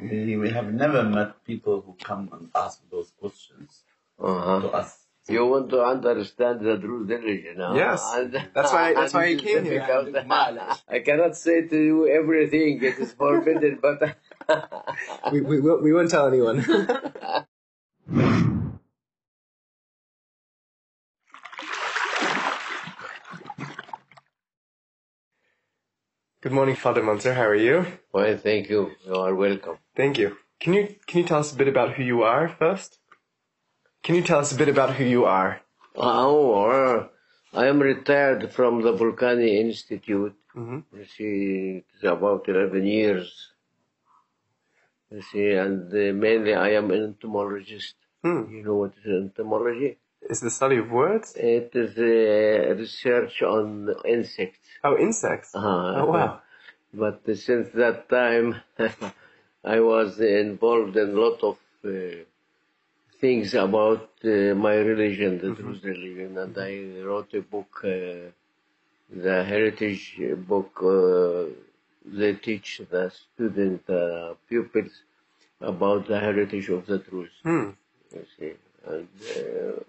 We, we have never met people who come and ask those questions Uh-huh. to us. You want to understand the Druze religion, huh? Yes. And- That's why- that's why I and it is came here. I cannot say to you everything. It is forbidden, but We, we, we won't tell anyone. Good morning, Father Munzer. How are you? Well, thank you. You are welcome. Thank you. Can you can you tell us a bit about who you are first? Can you tell us a bit about who you are? Oh, I am retired from the Volcani Institute. Mhm. You see, it's about 11 years. You see, and uh, mainly I am an entomologist. Hmm. You know what is entomology? It's the study of words? It is uh, research on insects. Oh, insects. Uh-huh. Oh wow. But since that time, I was involved in a lot of uh, things about uh, my religion, the Druze religion, and I wrote a book, uh, the heritage book. Uh, they teach the student uh, pupils about the heritage of the Druze. Hmm. You see, and uh,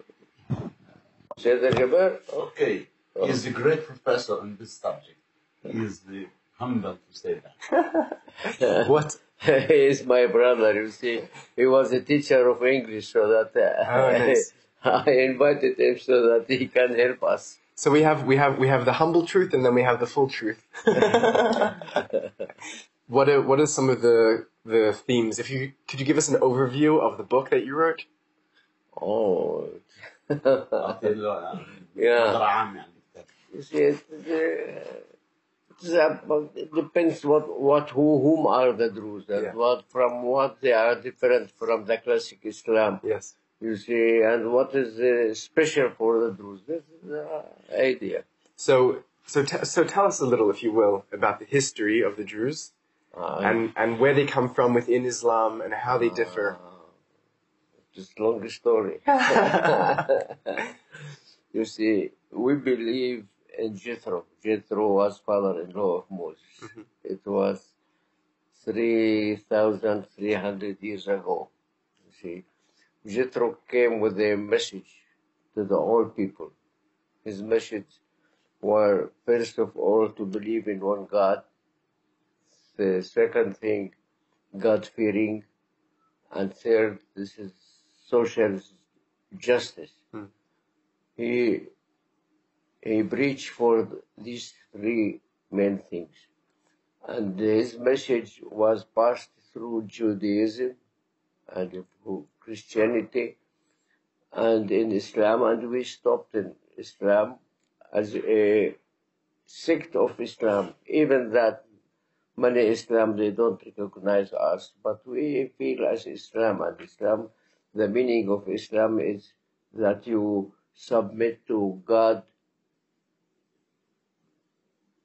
say the Jabbar? Okay, he is a great professor on this subject. He is the humble to say that. what? he is my brother. You see, he was a teacher of English, so that uh, oh, nice. I, invited him so that he can help us. So we have we have we have the humble truth, and then we have the full truth. what are, what are some of the the themes? If you could you give us an overview of the book that you wrote? Oh, uh, yeah you see, it, uh, it's it depends what what who whom are the Druze and Yeah. what from what they are different from the classic Islam. Yes. You see, and what is uh, special for the Druze? This is the idea. So so t- so tell us a little, if you will, about the history of the Druze Uh, and and where they come from within Islam and how they differ. It's a long story. you see, we believe in Jethro. Jethro was father-in-law of Moses. It was 3,300 years ago. You see, Jethro came with a message to the old people. His message were, first of all, to believe in one God. The second thing, God-fearing. And third, this is social justice. Hmm. He he bridge for these three main things, and his message was passed through Judaism and through Christianity and in Islam, and we stopped in Islam as a sect of Islam. Even that many Islam they don't recognize us, but we feel as Islam and Islam. The meaning of Islam is that you submit to God,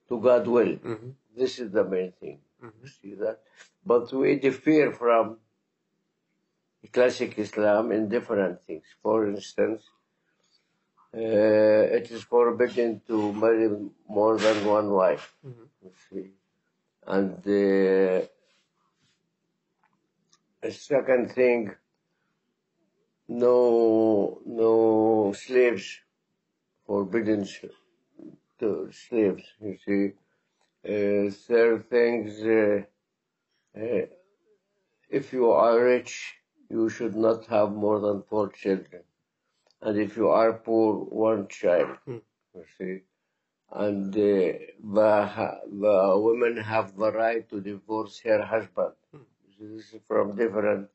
to God will. Mhm. This is the main thing. Mhm. You see that? But we differ from classic Islam in different things. For instance, uh, it is forbidden to marry more than one wife. Mhm. See. And uh, a second thing, no, no slaves, forbidden to slaves, you see. Uh, third things, uh, uh, if you are rich, you should not have more than four children. And if you are poor, one child, Hmm. you see. And uh, the, the women have the right to divorce her husband. This is from different,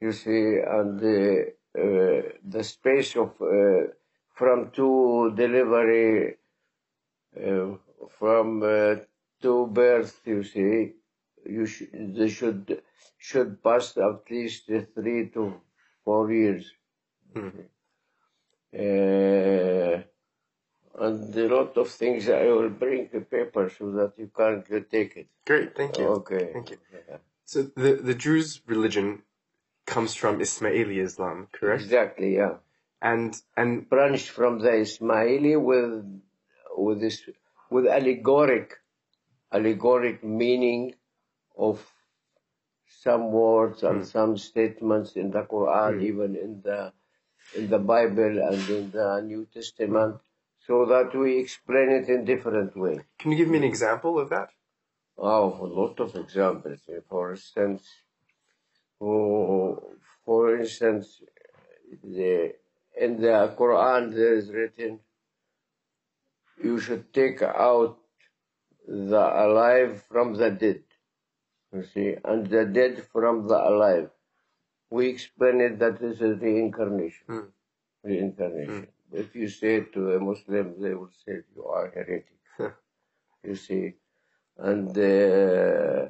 you see, and the, uh, the space of, uh, from two delivery, uh, from uh, two births, you see, you sh- they should should pass at least three to four years. Hmm. Uh, and a lot of things I will bring the paper so that you can take it. Great, thank you. Okay. Thank you. Yeah. So the the Druze religion comes from Ismaili Islam, correct? Exactly, yeah. And and Branched from the Ismaili with with this with allegoric allegoric meaning of some words and hmm. some statements in the Quran, hmm. even in the in the Bible and in the New Testament, so that we explain it in different way. Can you give me an example of that? Oh, a lot of examples. For instance, oh, for instance, the, in the Quran there is written, you should take out the alive from the dead. You see, and the dead from the alive. We explain it that this is reincarnation. Mm. Reincarnation. If you say to a Muslim, they will say you are heretic. you see. And uh,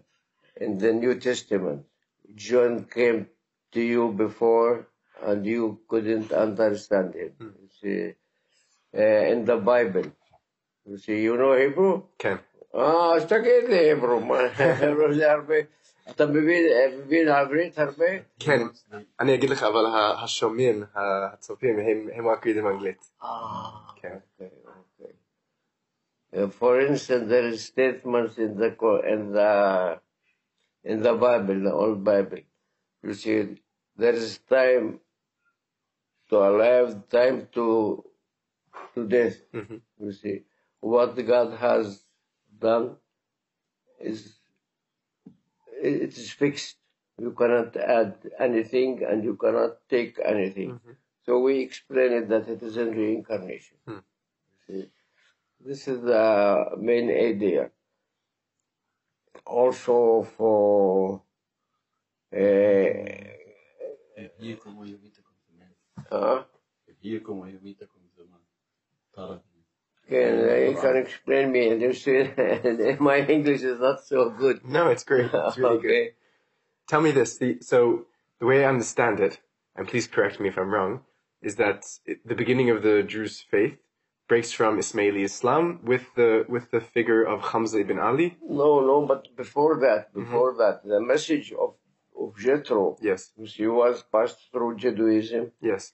in the New Testament, John came to you before and you couldn't understand him. You see, uh, in the Bible, you see, you know Hebrew? כן. אה, אז תגיד לי, עברו, מה, זה הרבה, אתה מבין, מבין עברית הרבה? כן. אני אגיד לך, אבל ה- השומעים, הצופים, הם, הם רק יודעים אנגלית. אה, כן. okay, okay. Uh, for instance, there is statements in the Qur- in the in the Bible, the old Bible. You see, there is time to alive, time to to death. Mhm. You see, what God has done is it is fixed. You cannot add anything and you cannot take anything. Mm-hmm. So we explain it that it is in reincarnation. Hmm. This is the main idea. Also for uh, can you can explain me? And my English is not so good. No, it's great. It's really good. okay. Tell me this. The, so the way I understand it, and please correct me if I'm wrong, is that it, the beginning of the Druze faith breaks from Ismaili Islam with the with the figure of Hamza ibn Ali. No, no, but before that, Mm-hmm. before that, the message of of Jethro, Yes, He was passed through Judaism, yes,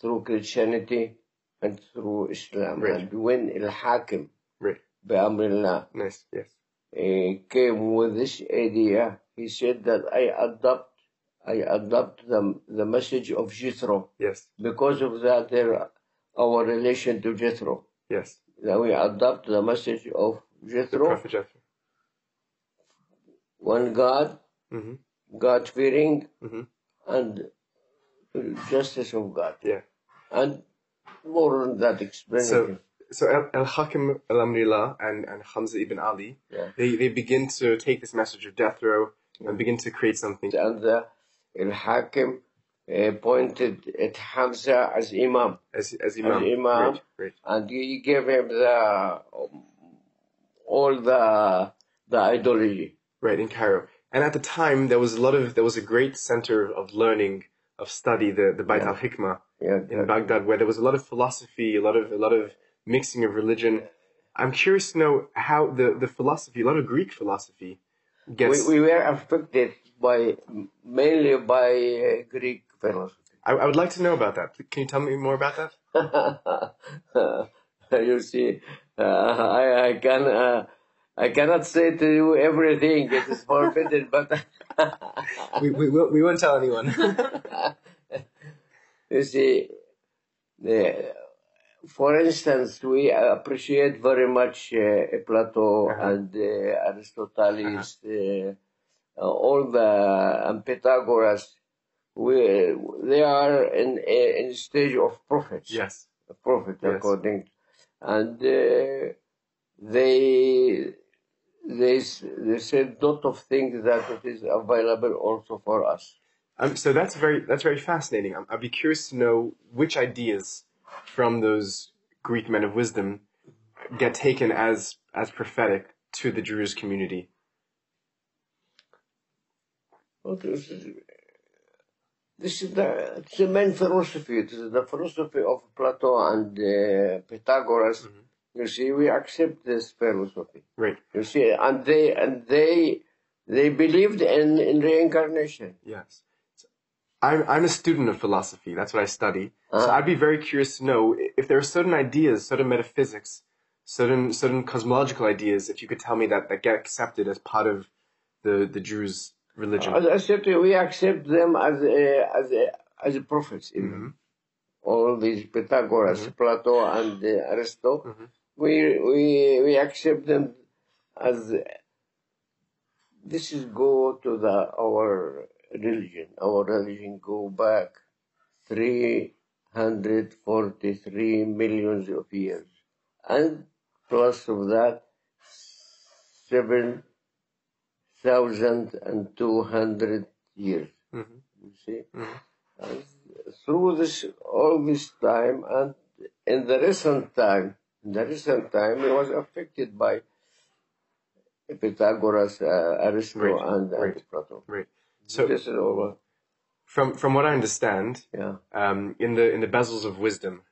through Christianity, and through Islam. And when Al Hakim, right, Bi'amrillah, nice, yes, uh, came with this idea, he said that I adopt, I adopt the, the message of Jethro. yes, Because of that, there, our relation to Jethro. yes. That we adopt the message of The Jethro, Prophet Jethro. one God, hmm God fearing, Mhm. and justice of God. Yeah. And more on that So explanation. so Al- Al Hakim Al Amrillah and and Hamza ibn Ali, Yeah. they they begin to take this message of Jethro and begin to create something. and the Al Hakim uh, pointed at Hamza as Imam, As as Imam, Imam. Right, right. and he gave him the um, all the the ideology. Right, in Cairo. And at the time, there was a lot of, there was a great center of learning, of study, the, the Bait Yeah. al Hikmah Yeah, in Baghdad, where there was a lot of philosophy, a lot of, a lot of mixing of religion. I'm curious to know how the, the philosophy, a lot of Greek philosophy we, gets, we were affected by mainly by uh, Greek philosophy. I, I would like to know about that. Can you tell me more about that? you see, uh, I, I can uh, I cannot say to you everything. It is forbidden, but We, we, we won't tell anyone. you see, the, for instance, we appreciate very much uh, Plato Uh-huh. and uh, Aristotle, uh, all the and Pythagoras. We, they are in in stage of prophets. yes. a prophet Yes. according and uh, they they they said lot of things that it is available also for us Um, so that's very that's very fascinating. I'm, I'd be curious to know which ideas from those Greek men of wisdom get taken as as prophetic to the Druze community. Well, this is the, it's the main philosophy. It is the philosophy of Plato and uh, Pythagoras. You see, we accept this philosophy. Right. You see, and they and they they believed in, in reincarnation. Yes. So I'm I'm a student of philosophy. That's what I study. So Uh-huh. I'd be very curious to know if there are certain ideas, certain metaphysics, certain certain cosmological ideas. If you could tell me that that get accepted as part of the the Druze religion. As I said to you, we accept them as a, as a, as a prophets. Even. Mhm. All these Pythagoras, Mm-hmm. Plato, and uh, Aristotle, we we we accept them as this is go to the our religion. Our religion go back three hundred forty three millions of years, and plus of that seven thousand and two hundred years. Mhm. You see, Mhm. and through this all this time, and in the recent time, in the recent time, he was affected by Pythagoras, uh, Aristotle, Right, and, and right. Plato. Right. So just an over. From from what I understand, yeah. Um, in the in the bezels of wisdom,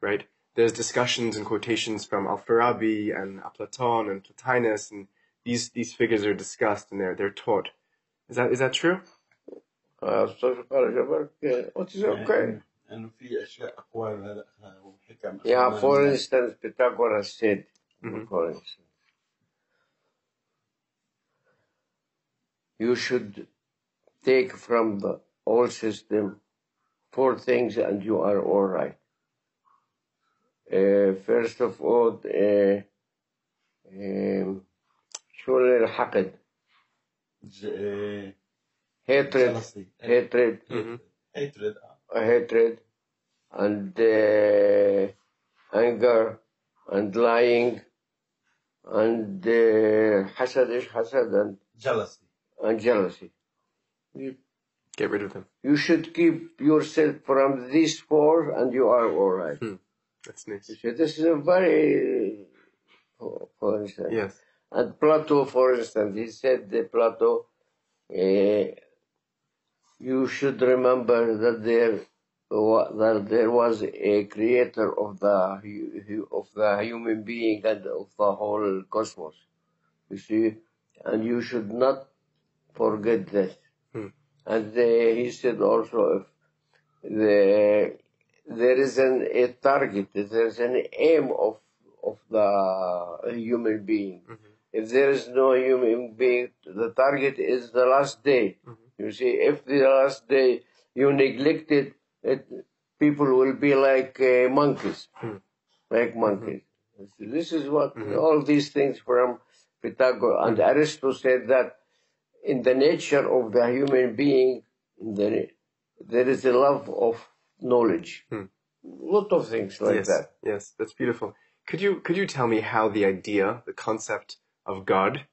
right? There's discussions and quotations from Al-Farabi and Platon and Plotinus, and these these figures are discussed and they're they're taught. Is that is that true? Uh, yeah, for instance, Pythagoras said, mm-hmm. for instance, you should take from the old system four things and you are all right. Uh, first of all, uh, um, شغل الحقد, hatred, jealousy hatred, Mhm. hatred hatred, and uh, anger, and lying, and uh, hasad, ish hasad, and, jealousy and jealousy. You, Get rid of them. you should keep yourself from these four, and you are all right. That's nice. See, this is a very, for, for instance, Yes. and Plato, for instance, he said that Plato, uh, you should remember that there that there was a creator of the of the human being and of the whole cosmos. You see, and you should not forget this. Hmm. And uh, he said also, if the there is an a target, there is an aim of of the human being. If there is no human being, the target is the last day. You see, if the last day you neglect it, it people will be like uh, monkeys, like monkeys. See, This is what all these things from Pythagoras and Aristotle said that in the nature of the human being, in the, there is a love of knowledge. lot of things like yes. that. Yes. That's beautiful. Could you could you tell me how the idea, the concept of God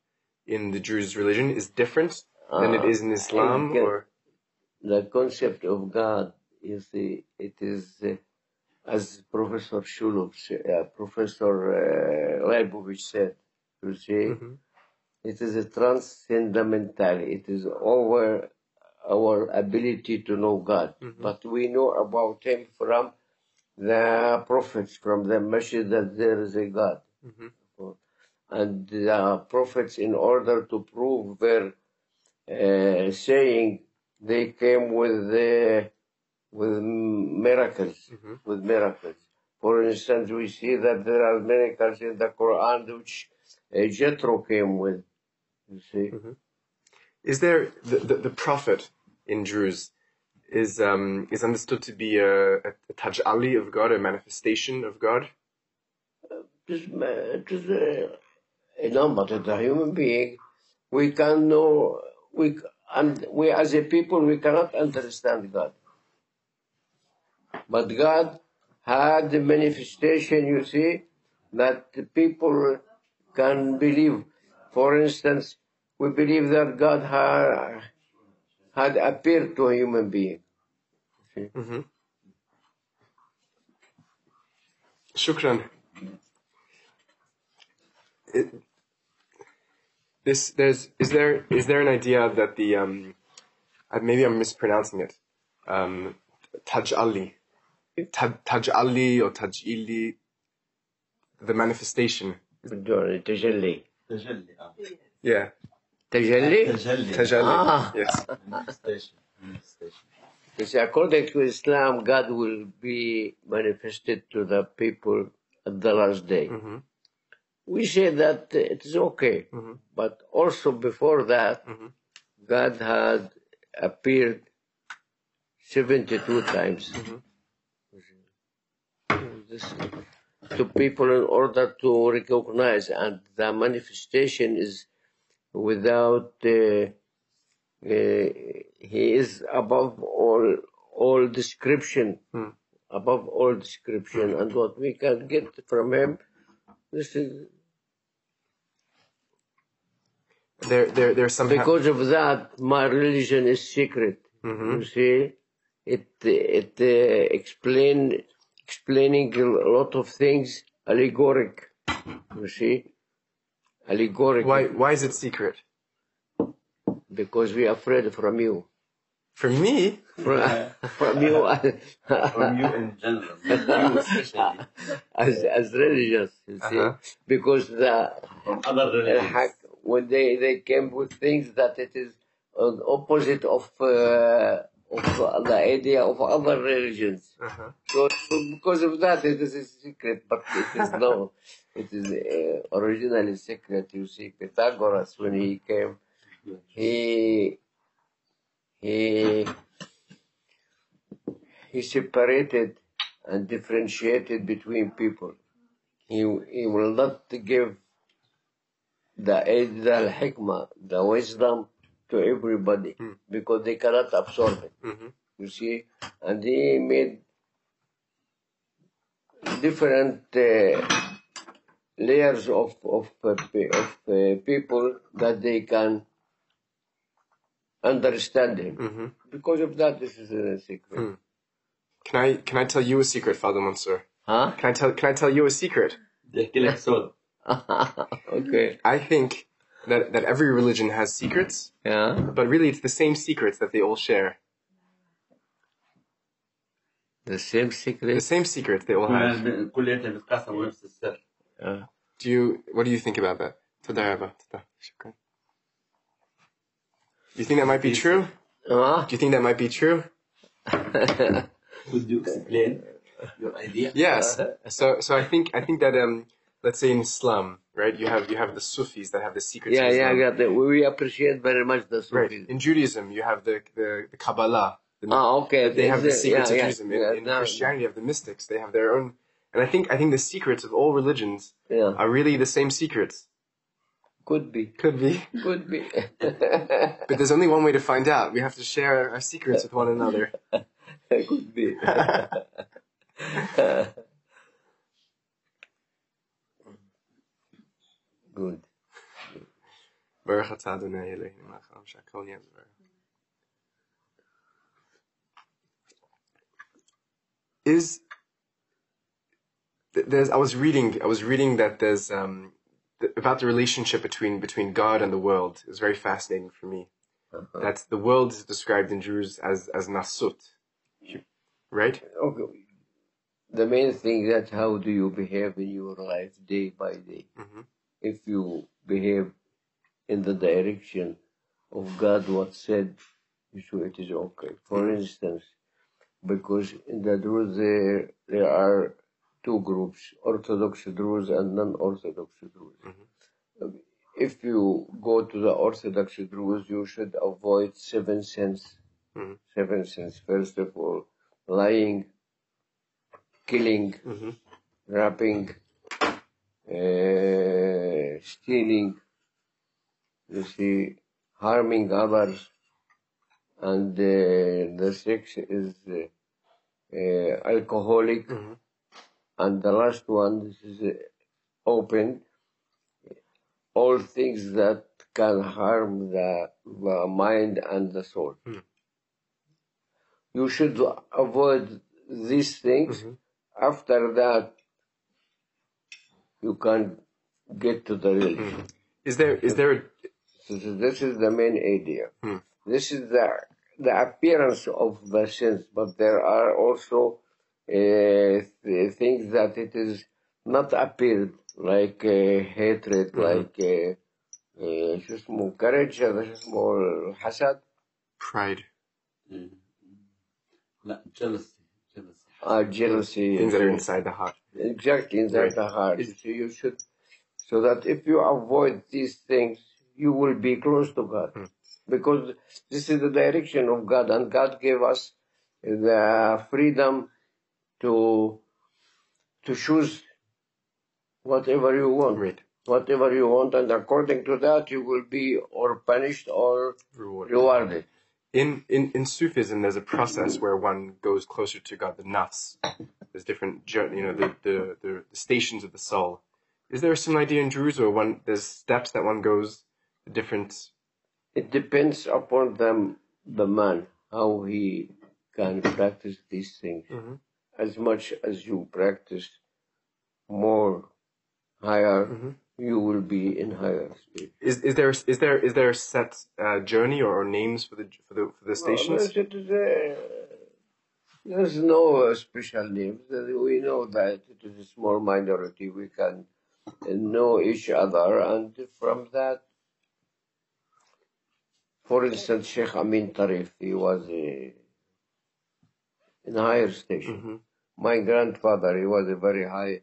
in the Druze religion is different than it Uh, is in Islam or the concept of God is the it is uh, as Professor Shulov, uh, Professor uh, Leibovich said, you see, Mhm. It is a transcendental. It is over our ability to know God, but we know about Him from the prophets, from the message that there is a God. And the prophets, in order to prove their uh, saying, they came with uh, with miracles, with miracles. For instance, we see that there are miracles in the Quran which uh, Jethro came with. You see, is there the, the, the prophet in Druze is um is understood to be a, a, a tajali of God, a manifestation of God? it is, uh, it is uh, a number to the human being. We can know we and we as a people we cannot understand God, but God had the manifestation. You see that people can believe. For instance, we believe that God ha- had appeared to a human being. Mm-hmm. Shukran. It, this there's is there is there an idea that the um, uh, maybe I'm mispronouncing it, um, Taj Ali, Taj Ali or Taj Ili, the manifestation. Yeah. Tajalli? Tajalli. Ah. ah. Yes. Because according to Islam, God will be manifested to the people at the last day. Mm-hmm. We say that it is okay, mm-hmm. but also before that, mm-hmm. God had appeared 72 times mm-hmm. to people in order to recognize, and the manifestation is without. Uh, uh, he is above all all description, above all description, and what we can get from him, this is There, there, there's some. because of that, my religion is secret. You see, it it uh, explain explaining a lot of things allegoric. You see, allegoric. why, why is it secret? Because we are afraid from you. From me, From, from you From you in general, you especially. as as religious. You see, Uh-huh. because the From other religions. hack- when they, they came with things that it is uh, opposite of, uh, of uh, the idea of other religions. Uh-huh. So, so because of that, it is a secret, but it is no, it is uh, originally secret. You see, Pythagoras when he came, he he he separated and differentiated between people. He he will not give the aid, the hikmah, the wisdom to everybody because they cannot absorb it. Mhm. You see, and he made different uh, layers of of, uh, of uh, people that they can understand him. Mm-hmm. Because of that, this is a secret. Hmm. Can I can I tell you a secret, Father Munzer? Huh? Can I tell Can I tell you a secret? okay. I think that that every religion has secrets. Yeah. But really, it's the same secrets that they all share. The same secret. The same secret they all have كلهم كلياتهم بيتقاسموا نفس السر. Uh, Do you, what do you think about that? تفضل يا أبا، تفضل. شكرا. Do you think that might be true? huh? Do you think that might be true? Could you explain your idea? Yes. So, so I think, I think that, um, let's say in Islam, right, you have, you have the Sufis that have the secrets yeah, of yeah, Islam. yeah. the- We appreciate very much the Right. Sufis. In Judaism, you have the, the, the Kabbalah. The, Ah, okay. they have the There's a- secrets yeah, of yeah, Judaism. In, yeah, in now- Christianity, you have the mystics. They have their own. and I think I think the secrets of all religions yeah. are really the same secrets. Could be. Could be. Could be. but there's only one way to find out. We have to share our secrets with one another. Could be. Good. Baruch atah Adonai Eloheinu melech haolam Is there's I was reading I was reading that there's um th- about the relationship between between God and the world. It was very fascinating for me. That the world is described in Druze as as nasut, right? Okay. The main thing that how do you behave in your life day by day? Mhm. If you behave in the direction of God, what said, so it is okay. For instance, because in the Druze there, there are two groups, Orthodox Druze and non-Orthodox Druze. If you go to the Orthodox Druze, you should avoid seven sins. Mhm. Seven sins. First of all, lying, killing, Mhm. rapping, uh, stealing, you see, harming others, and uh, the sixth is uh, alcoholic, Mhm. And the last one this is uh, open. All things that can harm the, the mind and the soul. You should avoid these things. After that, you can get to the real. Is there is there a, this is the main idea. Hmm. This is the the appearance of the sins, but there are also th- things that it is not appeared, like uh, hatred, like uh, uh, شو اسمه courage, هذا شو اسمه الحسد, pride? لا jealousy. jealousy. uh, jealousy, Things that are inside the heart. exactly inside Right. the heart. So you should, so that if you avoid these things, you will be close to God. because this is the direction of God, and God gave us the freedom to to choose whatever you want, Right. whatever you want, and according to that, you will be or punished or Reward. rewarded. In, in, in Sufism, there's a process where one goes closer to God, the nafs. There's different, you know, the, the, the, stations of the soul. Is there a similar idea in Jerusalem? one, there's steps that one goes, different, It depends upon the the man how he can practice these things. Mhm. As much as you practice more higher, Mhm. you will be in higher state. is, is there, is there, is there a set, uh, journey or, or names for the, for the, for the stations? Well, is, uh, there's no uh, special names. Uh, We know that it is a small minority. We can uh, know each other, and from that, for instance, Sheikh Amin Tarif, he was uh, in higher station. Mhm. My grandfather, he was a very high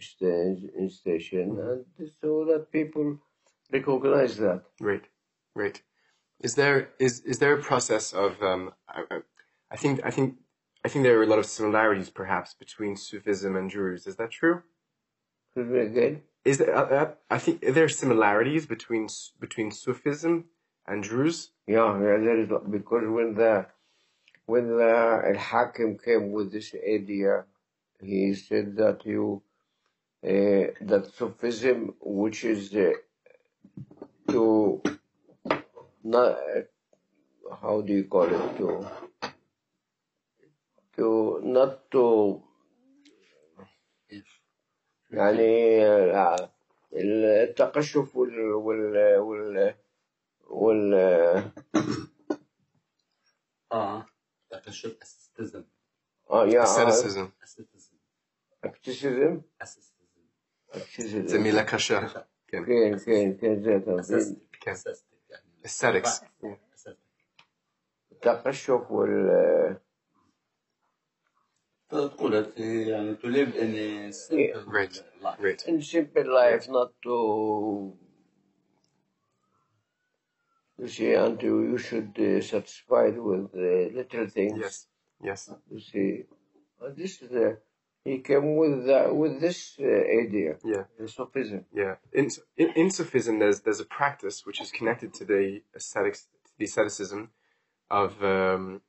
sta- in station, and so that people recognize that. Right, right. Is there is is there a process of um? I, I- think I think I think there are a lot of similarities perhaps between Sufism and Druze. Is that true? Again. Is there? Uh, uh, I think are there similarities between between Sufism and Druze? Yeah, yeah, there is because when the when the Al Hakim came with this idea, he said that you uh, that Sufism, which is uh, to not how do you call it to to not to يعني آه، التقشف وال وال وال وال اه Partnership as citizen. Oh yeah. As citizen. As citizen. Activism. As citizen. Activism. زميلة كشا. كان كان كان جاتا. كان. الساركس. التقشف وال تقول يعني to live in a simple life. In simple life, not to you see and you, should uh, satisfied with uh, little things Yes. Yes. you see and this is uh, he came with uh, with this uh, idea Yeah. the Sufism Yeah. In, in in Sufism, there's there's a practice which is connected to the ascetics, the asceticism of um,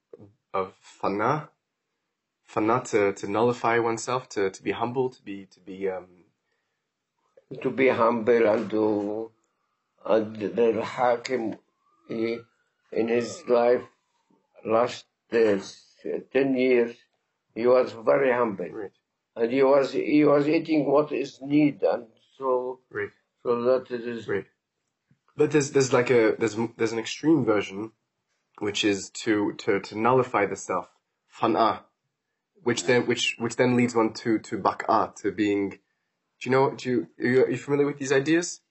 of fana, fana to, to nullify oneself, to, to be humble, to be to be um, to be humble and to and the Hakim he, in his life last uh, ten years he was very humble right, and he was he was eating what is need and so right, so that it is right. But there's there's like a there's there's an extreme version, which is to to to nullify the self, fana, which then which which then leads one to to bak'a, to being. Do you know? Do you are you, are you familiar with these ideas?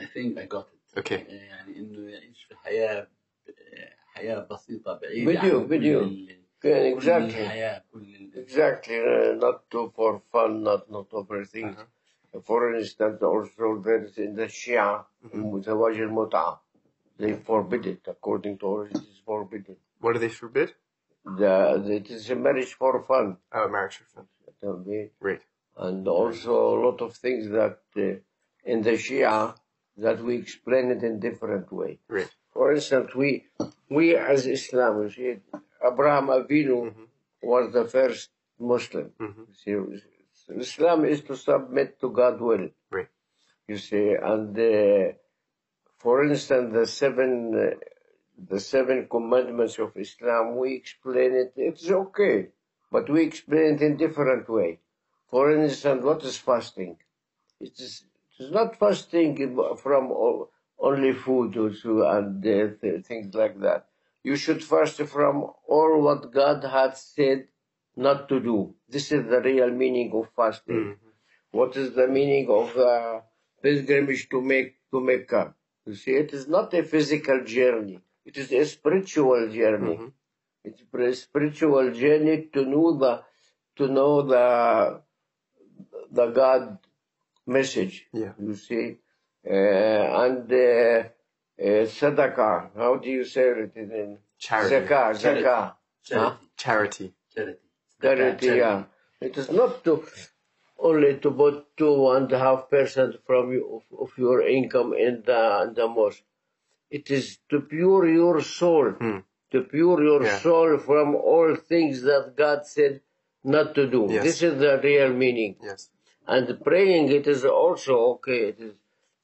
I think I got it. Okay. يعني انه يعيش في حياه حياه بسيطه بعيده فيديو- عن كل فيديو. ال- Yeah, كل exactly الحياه كل ال- exactly uh, not to for fun not not everything for instance also there is in the Shia زواج المتعة they forbid it according to us it is forbidden What do they forbid? the, it is a marriage for fun Oh, marriage for fun. okay? Right. and also a lot of things that uh, in the Shia that we explain it in different way. Right. For instance, we we as Islam, you see, Abraham Avinu was the first Muslim. Mhm. See, Islam is to submit to God's will. Right. You see, and uh, for instance, the seven uh, the seven commandments of Islam, we explain it. It's okay, but we explain it in different way. For instance, what is fasting? It is, it is not fasting from only food or so and uh, th- things like that. You should fast from all what God had said not to do. This is the real meaning of fasting. What is the meaning of uh, pilgrimage to make to Mecca? You see, it is not a physical journey. It is a spiritual journey. Mhm. It's a spiritual journey to know the to know the the God message. Yeah. You see, uh, and uh, uh, sadaqah. How do you say it in Charity. zakah? Charity. Zakah. Charity. Charity. Charity. Charity, yeah. It is not to only to put two and a half percent from you, of, of your income in the, in the mosque. It is to pure your soul, Hmm. to pure your Yeah. soul from all things that God said not to do. Yes. This is the real meaning. Yes. And praying, it is also okay. It is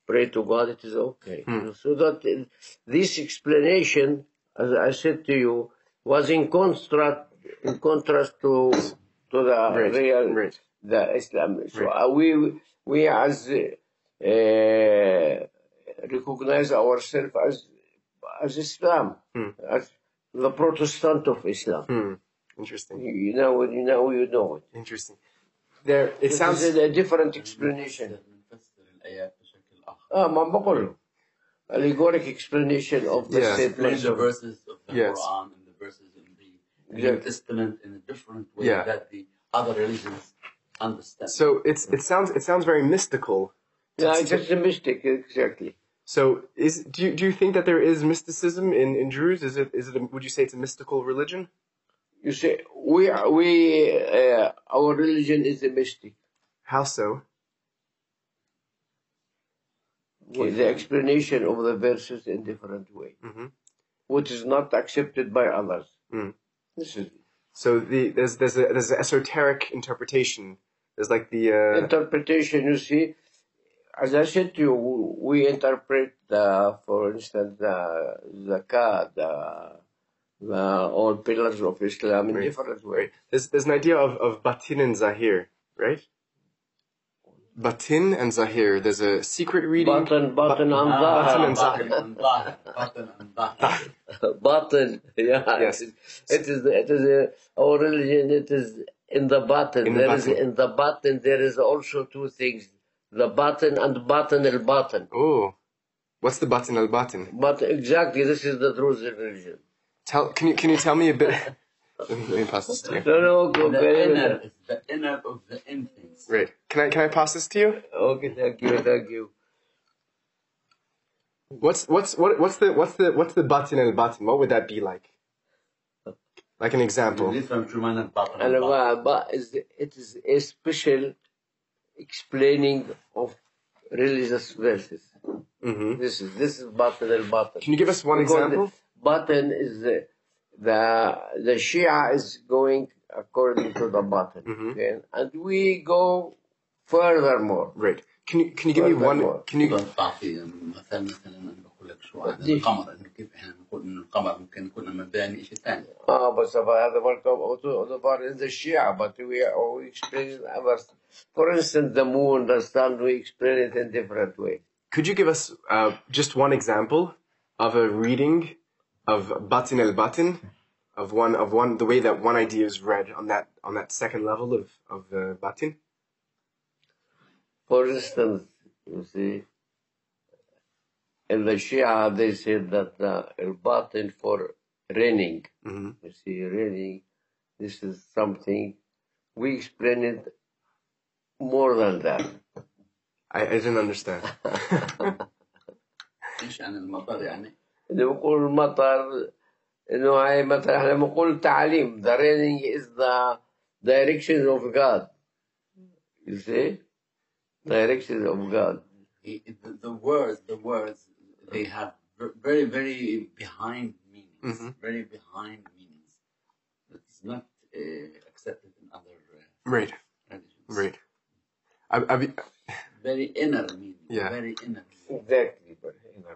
pray to God. It is okay. Hmm. So that uh, this explanation, as I said to you, was in contrast in contrast to to the Right. real Right. the Islam. So Right. uh, we we as uh, uh, recognize ourselves as as Islam, Hmm. as the Protestant of Islam. Hmm. Interesting. You know, you know, you know it. Interesting There, it This sounds. is a different explanation. نفسر الآيات بشكل آخر. اه ما بقول allegoric explanation of the Yeah. Explain statements the of verses of the Yes. Quran and the verses in the New Exactly. Testament in a different way Yeah. that the other religions understand. So it's it sounds it sounds very mystical. yeah it's just a mystic exactly So is do you, do you think that there is mysticism in in Druze? Is it is it a, would you say it's a mystical religion? You say we we uh, our religion is a mystic How so? Okay, the explanation of the verses in different way Mhm. which is not accepted by others Mm. this is So the there's there's a there's an esoteric interpretation. There's like the uh, interpretation you see as I said to you we interpret the for instance the zakat the, the all pillars of Islam in Right. different way. There's there's an idea of of batin and zahir, right? Batin and zahir. There's a secret reading. Button, button, and Ah, Batin zahir. and Zahir. Batin and Zahir. Batin and Zahir. Button, yeah. Yes. It is, it is a, our religion, it is in the button. In the There is button. in the button, there is also two things. The button and button al button. Oh, what's the batin al batin? But exactly, this is the Druze religion. Tell can you can you tell me a bit? Let me, pass this to you. No, no, go, The very inner is the inner of the in things. Right. Can I can I pass this to you? Okay, thank you, thank you. What's what's what what's the what's the what's the batin al batin? What would that be like? Like an example. Different from inner And and batin. uh, is it is a special explaining of religious verses. hmm This is this is button al button. Can you give us one Because example? the Button is the the the Shia is going according to the button, Mhm. okay? and we go furthermore. Right. Can you can you give me One one? more. Can you? تقدر تعطي مثال مثلا انا بقول لك شو عن قديش؟ القمر انه كيف احنا بنقول انه القمر ممكن يكون مباني شيء ثاني Ah, but so هذا برضه the part in the Shia, but we are we explain it others. For instance, the moon, the sun, we explain it in different way. Could you give us uh, just one example of a reading of batin al batin, of one of one the way that one idea is read on that on that second level of of uh, batin? For instance, you see, in the Shia, they said that the button for raining, hmm you see, raining, this is something, we explain it more than that. I, I didn't understand. ايش عن المطر يعني؟ اللي بقول المطر انه هاي مثلا احنا بنقول تعليم the raining is the direction of God you see direction of God He, the, the words, the words, they have ver- very, very behind meanings. Mhm. Very behind meanings. It's not uh, accepted in other uh, right, religions. right. I, I'd, be, Very inner meaning. Yeah. Very inner. Meaning. exactly but you know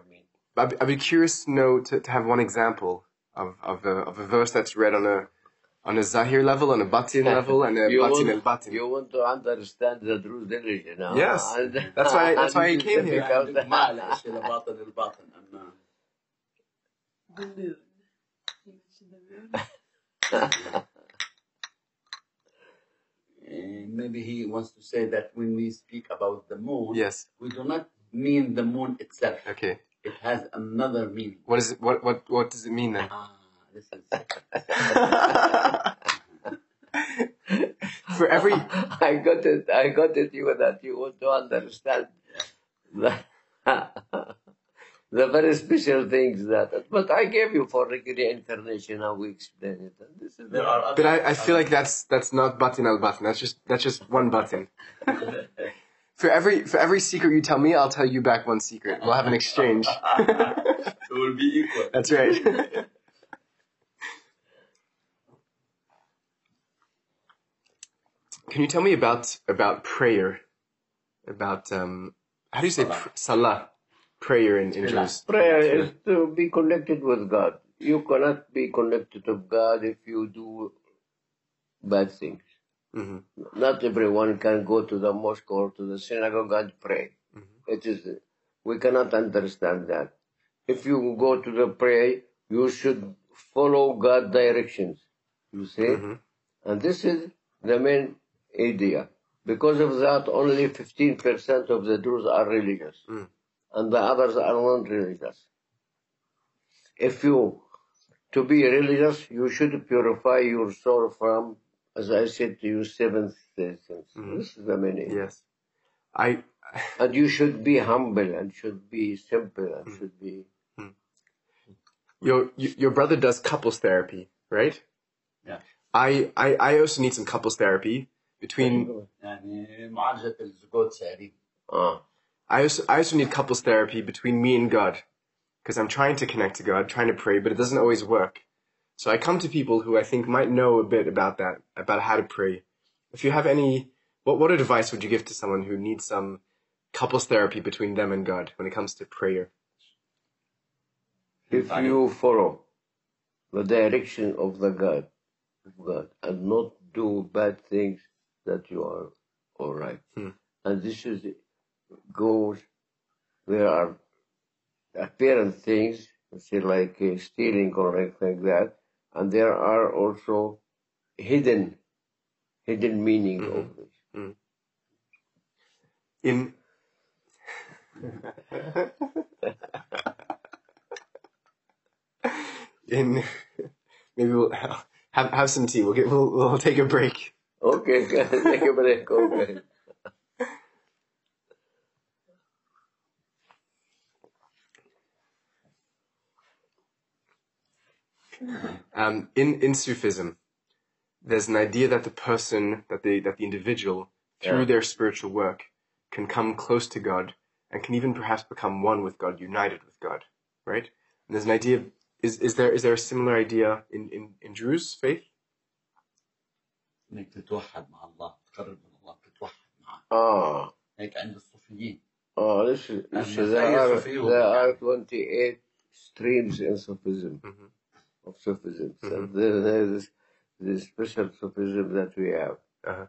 I'd be curious to know to, to have one example of of a, of a verse that's read on a on a zahir level, on a batin level, and a batin el batin. You want to understand the Druze religion now. Yes, that's why that's why I came here. Uh, eh, maybe he wants to say that when we speak about the moon, yes. we do not mean the moon itself. Okay. It has another meaning. What is it? What what what does it mean then? Ah, this is For every I got it I got it you that you want to understand that the very special things that. But I gave you for Rigiri International. We explain it. And This is There are But I, I feel like that's that's not button al button. That's just that's just one button. For every for every secret you tell me, I'll tell you back one secret. We'll have an exchange. it will be equal. That's right. Can you tell me about about prayer? About um, how do you say Salah. pr- salah? Prayer in, in Druze. Prayer is to be connected with God. You cannot be connected to God if you do bad things. Hmm Not everyone can go to the mosque or to the synagogue and pray. Mm-hmm. It is we cannot understand that. If you go to the pray, you should follow God directions. You see, mm-hmm. and this is the main idea. Because of that, only fifteen percent of the Jews are religious, mm. and the others are non-religious. If you to be religious, you should purify your soul from, as I said to you, seventh sentence. Mm-hmm. This is the meaning. Yes. I. and you should be humble and should be simple and mm-hmm. should be. Mm. Your your brother does couples therapy, right? Yeah. I I, I also need some couples therapy between. Ah. I also I also need couples therapy between me and God, because I'm trying to connect to God, trying to pray, but it doesn't always work. So I come to people who I think might know a bit about that, about how to pray. If you have any, what what advice would you give to someone who needs some couples therapy between them and God when it comes to prayer? if you follow the direction of the God, of God, and not do bad things, that you are all right. Hmm. And this is goes. There are apparent things, say like uh, stealing or anything like that, and there are also hidden, hidden meaning of mm-hmm. this. Mm. In in maybe we'll have have some tea. We'll get we'll we'll take a break. Okay, take a break. Okay. Um, in in Sufism, there's an idea that the person, that the that the individual, through yeah. their spiritual work, can come close to God and can even perhaps become one with God, united with God, right? And there's an idea. Of, is is there is there a similar idea in in in Druze faith? Oh. تتوحد مع الله there are 28 streams in Sufism mm-hmm of Sufism. Mm-hmm. So there, there's this, this special Sufism that we have. Uh-huh.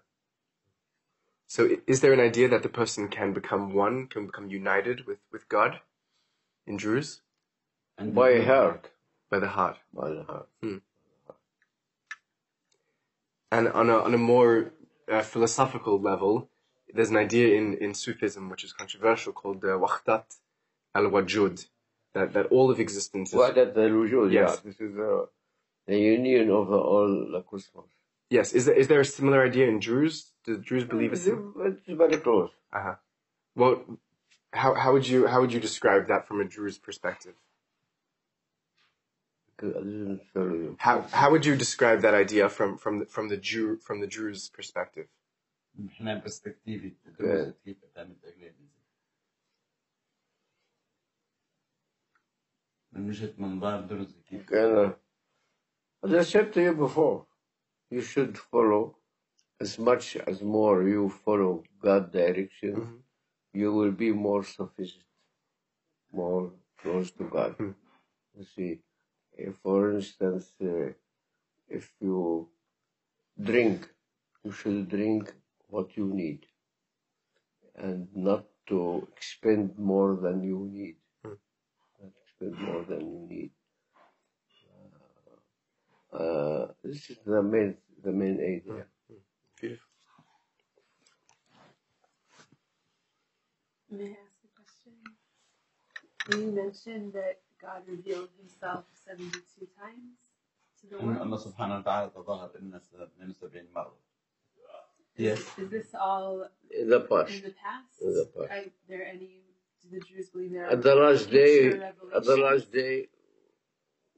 So is there an idea that the person can become one, can become united with, with God in Druze? And by the heart. By the heart. By the heart. Hmm. And on a, on a more uh, philosophical level, there's an idea in, in Sufism which is controversial called the uh, Wahdat al-Wujud, that, that all of existence is. Well, the illusion, yeah. yes. This is a, a union of all the cosmos. Yes, is there, is there a similar idea in Druze? Do Druze believe it's, uh, it's very close. Uh huh. Well, how, how would you how would you describe that from a Druze perspective? How how would you describe that idea from from the, from the Jew from the Druze perspective? من perspective Mishit Mambardur As I said to you before, you should follow as much as more you follow God direction, mm-hmm. you will be more sufficient, more close to God. Mm-hmm. You see, if, for instance, uh, if you drink, you should drink what you need and not to expend more than you need Mm. Not expend more than you need. Uh, this is the main, the main idea. Beautiful. May I ask a question? You mentioned that God revealed himself 72 times to the إن world. الله سبحانه وتعالى تظاهر لنا 72 مرة Is, Yes. is this all In the past. in the past? In the past. Are there any do the Druze believe there? At the last day, at the last day,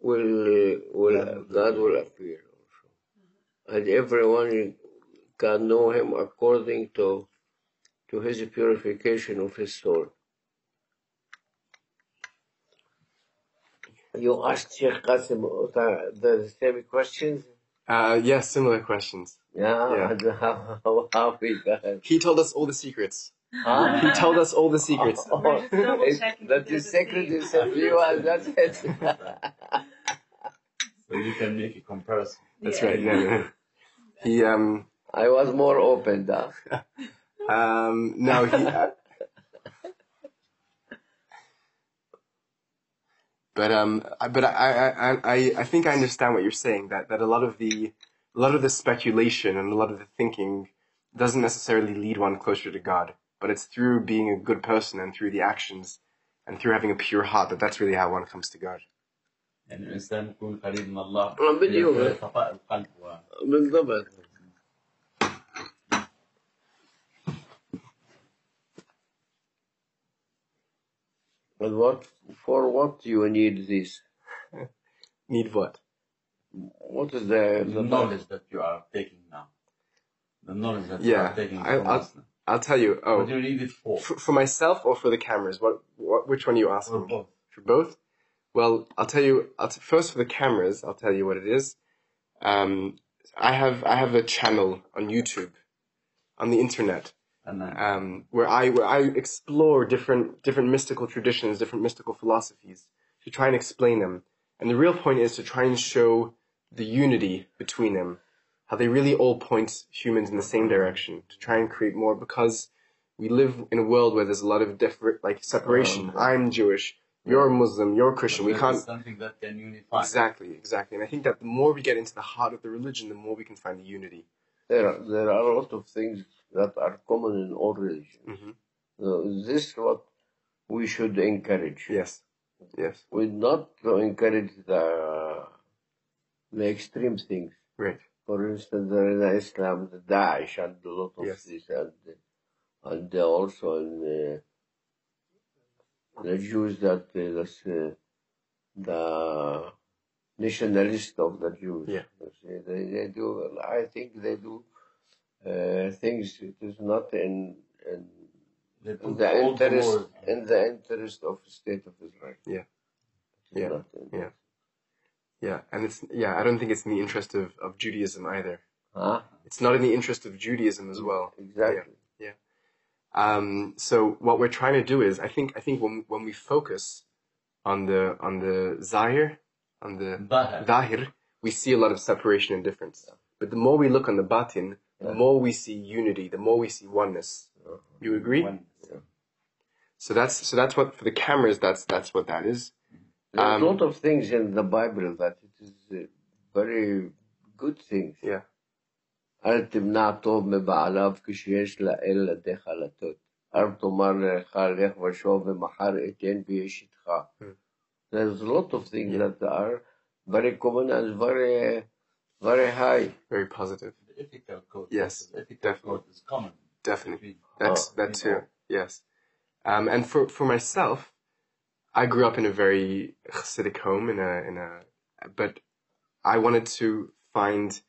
will will God will appear also, and everyone can know Him according to to His purification of His soul. You asked Sheikh Qasim the, the same questions. Uh, yes, similar questions. Yeah, Yeah. how, how, how we got. He told us all the secrets. Huh? He told us all the secrets. We're just double It- checking that if is they're the secret is of you and that's it. So you can make a comparison. That's Yeah. right. No, no, no. He um I was more open though. um no he. but um, I- but I, I, I, I- I think I understand what you're saying. That that a lot of the a lot of the speculation and a lot of the thinking doesn't necessarily lead one closer to God, but it's through being a good person and through the actions and through having a pure heart that that's really how one comes to God. يعني الإنسان يكون قريب من الله آه، بديهم. صفاء القلب و- بالضبط. But what for what do you need this? Need what? What is the, the the knowledge that you are taking now. The knowledge that you Yeah, are taking I- from I'll- us now. I'll tell you. What Oh, do you need it for? for, for myself or for the cameras? What, what which one are you For asking? both. For both? Well, I'll tell you. I'll t- first for the cameras. I'll tell you what it is. Um, I have I have a channel on YouTube, on the internet, um, where I where I explore different different mystical traditions, different mystical philosophies to try and explain them. And the real point is to try and show the unity between them, how they really all point humans in the same direction. To try and create more because we live in a world where there's a lot of different like separation. I'm Jewish, you're Muslim, you're Christian. We can't something that can unify. Exactly, exactly. And I think that the more we get into the heart of the religion, the more we can find the unity. there are, there are a lot of things that are common in all religions. hmm So this is what we should encourage. Yes, yes, We not to encourage the the extreme things. right. For instance, there in Islam, the Daesh and a lot of Yes. this, and and also in uh, the Jews that uh, that's, uh, the nationalist of the Jews. Yeah. See, They, they do. I think they do uh, things. It is not in in in the interest in the interest of the state of Israel. Yeah. Yeah. Yeah. Yeah, and it's yeah. I don't think it's in the interest of, of Judaism either. Huh? It's not in the interest of Judaism as well. Exactly. Yeah. Um, so what we're trying to do is, I think, I think when when we focus on the on the zahir, on the Zahir. zahir, we see a lot of separation and difference. But the more we look on the batin, the more we see unity, the more we see oneness. You agree? When- So that's so that's what for the cameras. That's that's what that is. There are Um, a lot of things in the Bible that it is uh, very good things. Yeah. אל תמנע טוב מבעליו כשיש לאל לדך לתת. אל תאמר לך לך ושוב ומחר אתן ויש איתך. Hmm. There's a lot of things Yeah. that are very common and very, very high. Very positive. The ethical code. Yes, The ethical definitely. code is common. Definitely. between- That's Oh, that too. people. Yes. Um, and for for myself, I grew up in a very Hasidic home in a in a, but I wanted to find.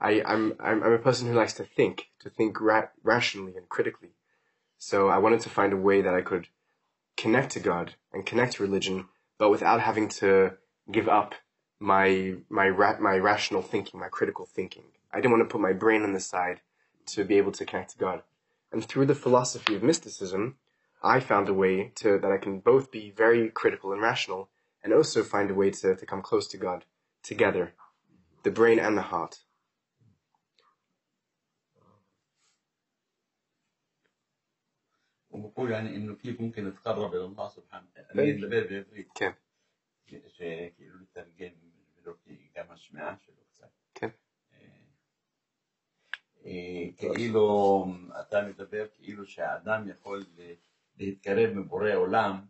I I'm I'm, I'm a person who likes to think, to think ra- rationally and critically. So I wanted to find a way that I could connect to God and connect to religion, but without having to give up my my ra- my rational thinking, my critical thinking. I didn't want to put my brain on the side to be able to connect to God. And through the philosophy of mysticism, I found a way to that I can both be very critical and rational, and also find a way to, to come close to God together, the brain and the heart. وبقول يعني انه كيف ممكن نتقرب الى الله سبحانه Thank אני מדבר בעברית. כן. שכאילו לתרגם ולא גם השמיעה שלו קצת. כן. אה, אה, כאילו אתה מדבר כאילו שהאדם יכול ל- להתקרב מבורא עולם.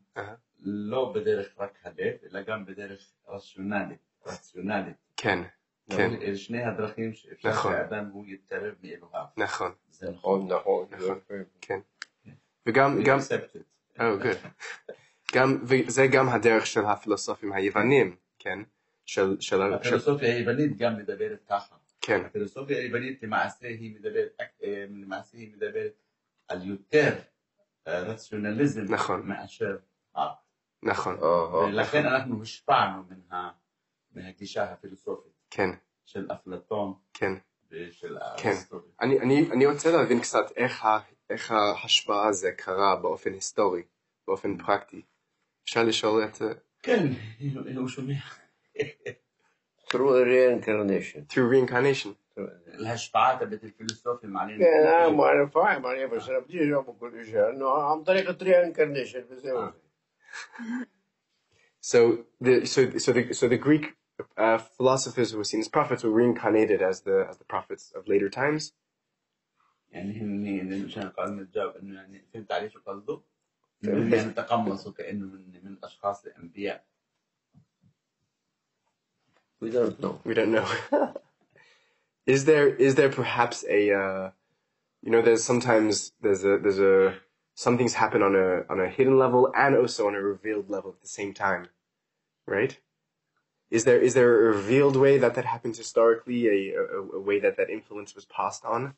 לא בדרך רק הלב אלא גם בדרך רציונלית. רציונלית. כן, כן, אלה שני הדרכים שאפשר נכון. שהאדם הוא יתקרב מאלוהיו. נכון, זה נכון, נכון. נכון. יופי. כן. וגם, We גם. Oh. גם, וזה גם הדרך של הפילוסופים היוונים, כן? של, של, של, הפילוסופיה היוונית גם מדברת ככה. כן, הפילוסופיה היוונית למעשה היא מדברת, אה, למעשה היא מדברת על יותר רציונליזם נכון. מאשר ארט. נכון. ולכן אנחנו השפענו מן ה- מהגישה הפילוסופית כן, של אפלטון כן. ושל כן. אריסטוטל. אני, אני, אני רוצה להבין קצת איך, ה, איך ההשפעה הזה קרה באופן היסטורי, באופן פרקטי. אפשר לשאול את זה? כן, הוא שומע. through reincarnation. through reincarnation. الهشبعات تبعت الفلسفه المعنيه آه ما أنا فاهم عليه بس أنا بدي اجاوب كل شيء إنه عن طريق التري انكارنيشن آه. So the so so the so the Greek uh, philosophers who were seen as prophets were reincarnated as the as the prophets of later times. يعني هم مشان إيه؟ قال نجاوب إنه يعني فهمت عليه شو قصده؟ يعني تقمصوا كأنه من من أشخاص الأنبياء. We don't know. We don't know. is there is there perhaps a uh, you know there's sometimes there's a there's a some things happen on a on a hidden level and also on a revealed level at the same time, right? Is there is there a revealed way that that happens historically, a, a, a way that that influence was passed on?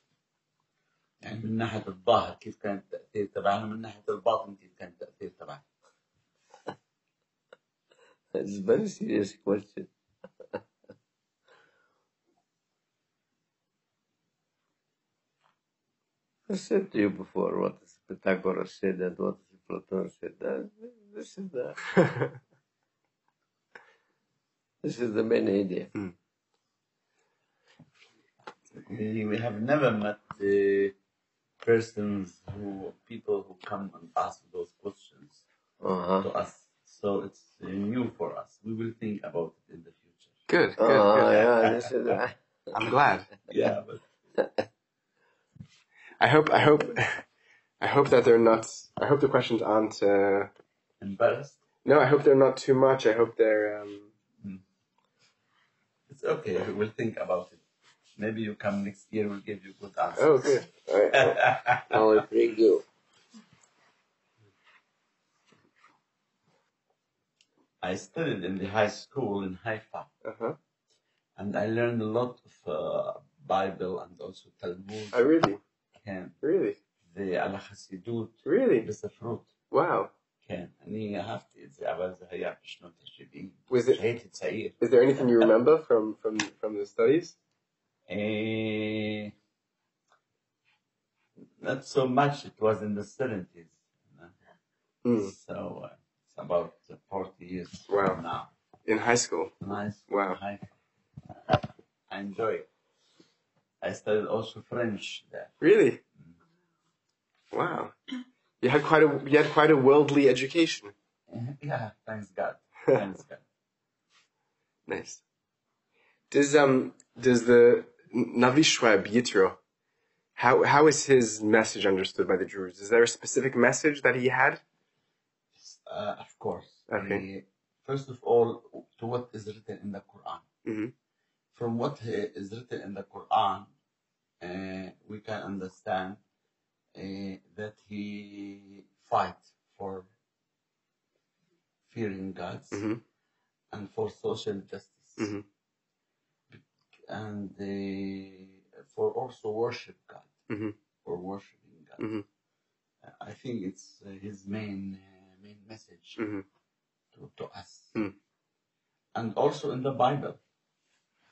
يعني من ناحيه الظاهر كيف كان التاثير تبعنا من ناحيه الباطن كيف كان التاثير تبعنا. It's a very serious question. I said to you before what is Pythagoras said and what is Plato said. That this is the this is the main idea. We we have never met uh, persons who people who come and ask those questions to Uh-huh. us. So it's uh, new for us. We will think about it in the future. Good, good, Uh, good. yeah, this is I'm glad. Yeah, but I hope I hope I hope that they're not. I hope the questions aren't. Uh, embarrassed. no, I hope they're not too much. I hope they're. Um, It's okay. We will think about it. Maybe you come next year. We'll give you good answers. oh, good. All right. only three you. I studied in the high school in Haifa, Uh huh. and I learned a lot of uh, Bible and also Talmud. I really, كان really, the على חסידות really. בספרות. Wow. כן, אני אהבתי את זה, אבל זה היה בשנות ה-70. Was it? כשהייתי צעיר. Is there anything you remember from from from the studies? Eh, not so much. It was in the 70s. you know. Mm. So uh, it's about uh, 40 years Wow. from now. In high school. Nice. Wow. Hi. I enjoy it. I studied also French there. Really? Wow. You had quite a you had quite a worldly education. Yeah, thanks God. Thanks God. Nice. Does um does the Navi Shuaib Yitro how how is his message understood by the Druze? Is there a specific message that he had? Uh, of course. Okay. Uh, first of all, to what is written in the Quran. Mhm. From what is written in the Quran, we can understand uh, that he fight for fearing gods Mhm. and for social justice Mhm. and uh, for also worship God Mhm. for worshiping God. Mhm. I think it's uh, his main uh, main message Mhm. to, to us. Mm. And also in the Bible,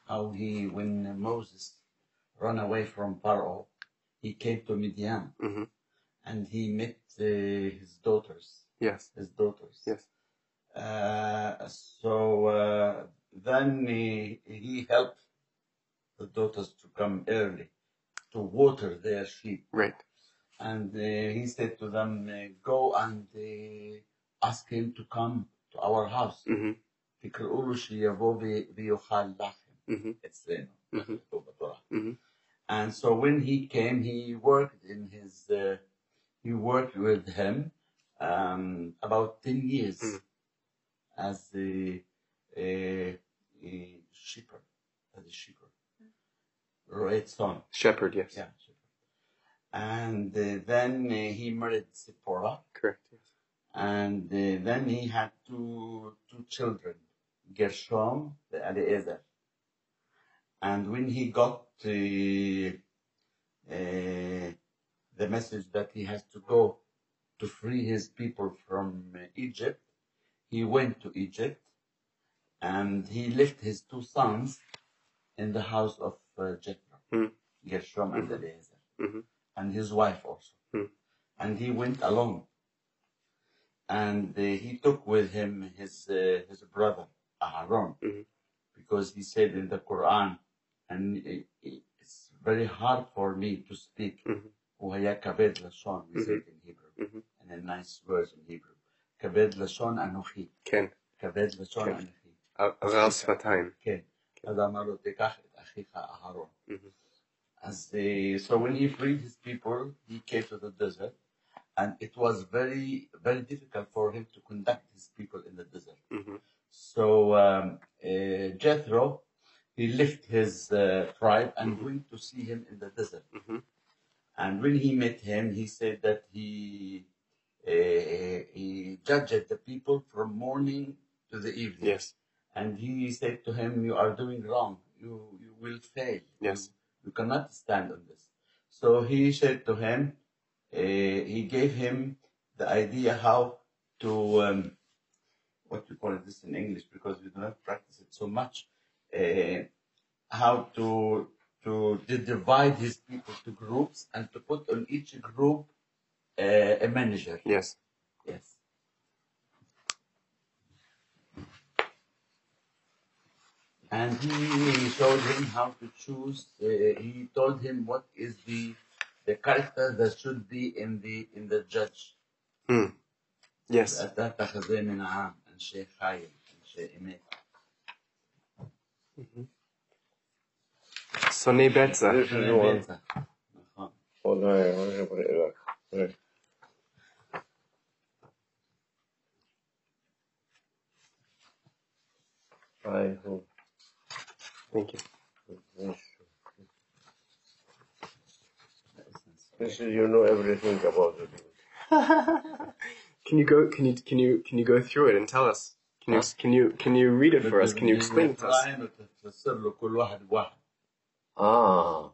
how he, when Moses run away from Pharaoh, he came to Midian mm-hmm. and he met uh, his daughters. Yes. His daughters. Yes. Uh, so uh, then he, he, helped the daughters to come early to water their sheep. Right. And uh, he said to them, uh, go and uh, ask him to come to our house. Mm-hmm. mm-hmm. It's, you mm-hmm. of the Torah. Mm-hmm. And so when he came, he worked in his, uh, he worked with him um, about 10 years mm-hmm. as a, a, uh, a, shepherd, as a shepherd. Right son. Shepherd, yes. Yeah, shepherd. And uh, then uh, he married Sephora. Correct, yes. And uh, then he had two, two children, Gershom, the Eliezer. And when he got uh, the message that he has to go to free his people from uh, Egypt, he went to Egypt and he left his two sons in the house of uh, Jethro, Hmm. Gershom and Mhm. Eliezer, Mhm. and his wife also. Hmm. And he went alone. And uh, he took with him his uh, his brother Aaron, Mhm. because he said in the Quran, and it, it- it's very hard for me to speak. Mhm. وهي كبد لشون, we say it in Hebrew, Mhm. and a nice words in Hebrew. كبد لشون أنوخي, כן. كبد לשון כן. אנוכי. הרעל שפתיים. כן. אז אמר לו, תיקח את אחיך אהרון. Mhm. As they, so when he freed his people, he came to the desert, and it was very, very difficult for him to conduct his people in the desert. Mhm. So um, uh, Jethro, he left his uh, tribe and went to see him in the desert. Mhm. And when he met him, he said that he uh, he judged the people from morning to the evening. Yes. And he said to him, "You are doing wrong. You you will fail. Yes. You, you cannot stand on this." So he said to him, uh, he gave him the idea how to um, what you call this in English because we do not practice it so much. Uh, how to to di- divide his people to groups and to put on each group uh, a manager. Yes. Yes. And he showed him how to choose. Uh, he told him what is the the character that should be in the in the judge. Hmm. Yes. Mm-hmm. שונא בצע. Thank you. This is, you know everything about it. can you go? Can you can you can you go through it and tell us? Can you, can you, can you read it for us? Can you explain it to us? Ah.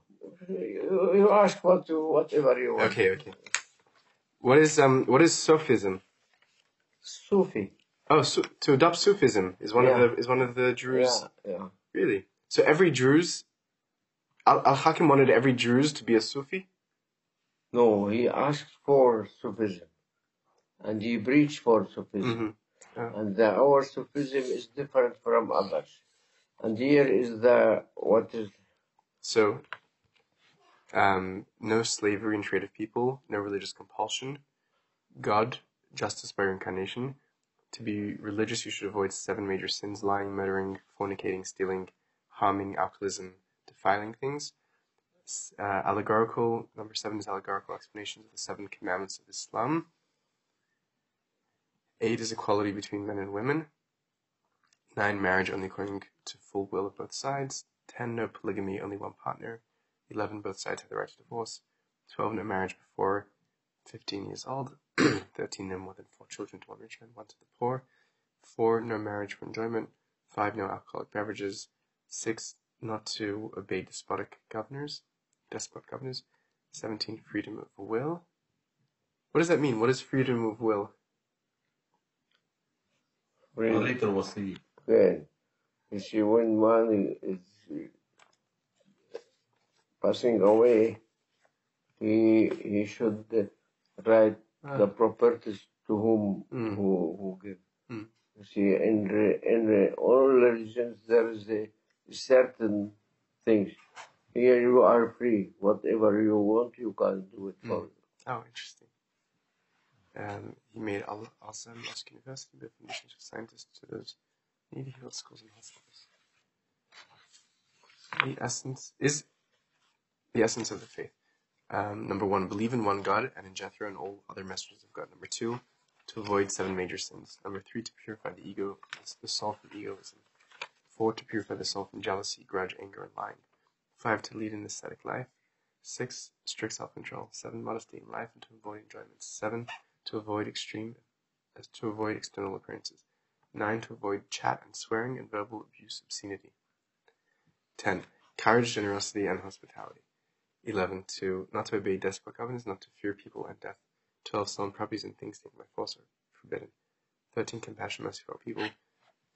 You, you ask what you, whatever you want. Okay, okay. What is, um, what is Sufism? Sufi. Oh, so, to adopt Sufism is one yeah. of the, is one of the Druze. Yeah, yeah. Really? So every Druze, Al, Al Hakim wanted every Druze to be a Sufi? No, he asked for Sufism. And he preached for Sufism. Mm -hmm. Yeah. And the, our Sufism is different from others. And here is the, what is, So, um, no slavery and trade of people, no religious compulsion, God, justice by reincarnation. To be religious, you should avoid seven major sins: lying, murdering, fornicating, stealing, harming, alcoholism, defiling things. Uh, allegorical number seven is allegorical explanations of the seven commandments of Islam. Eight is equality between men and women. Nine, marriage only according to full will of both sides. Ten, no polygamy, only one partner. Eleven, both sides have the right to divorce. Twelve, no marriage before fifteen years old. Thirteen, no more than four children to one rich man, one to the poor. Four, no marriage for enjoyment. Five, no alcoholic beverages. Six, not to obey despotic governors, despot governors. Seventeen, freedom of will. What does that mean? What is freedom of will? Really? Well, later was he. Yeah. If she wouldn't mind passing away, he he should write ah. the properties to whom mm. who who give. Mm. You see, in in all religions there is a certain things. Here you are free. Whatever you want, you can do it hmm. for. Mm. Oh, interesting. Um, he made Al Azhar Mosque University the foundation for scientists to those needy health schools and hospitals. The essence is the essence of the faith. Um, number one, believe in one God and in Jethro and all other messengers of God. Number two, to avoid seven major sins. Number three, to purify the ego, the soul from egoism. Four, to purify the soul from jealousy, grudge, anger, and lying. Five, to lead an ascetic life. Six, strict self-control. Seven, modesty in life and to avoid enjoyment. Seven, to avoid extreme as to avoid external appearances. 9. To avoid chat and swearing and verbal abuse, obscenity. 10. Courage, generosity, and hospitality. 11. To not to obey despot governors, not to fear people and death. 12. Stolen properties and things taken by force are forbidden. 13. Compassion, mercy for all people.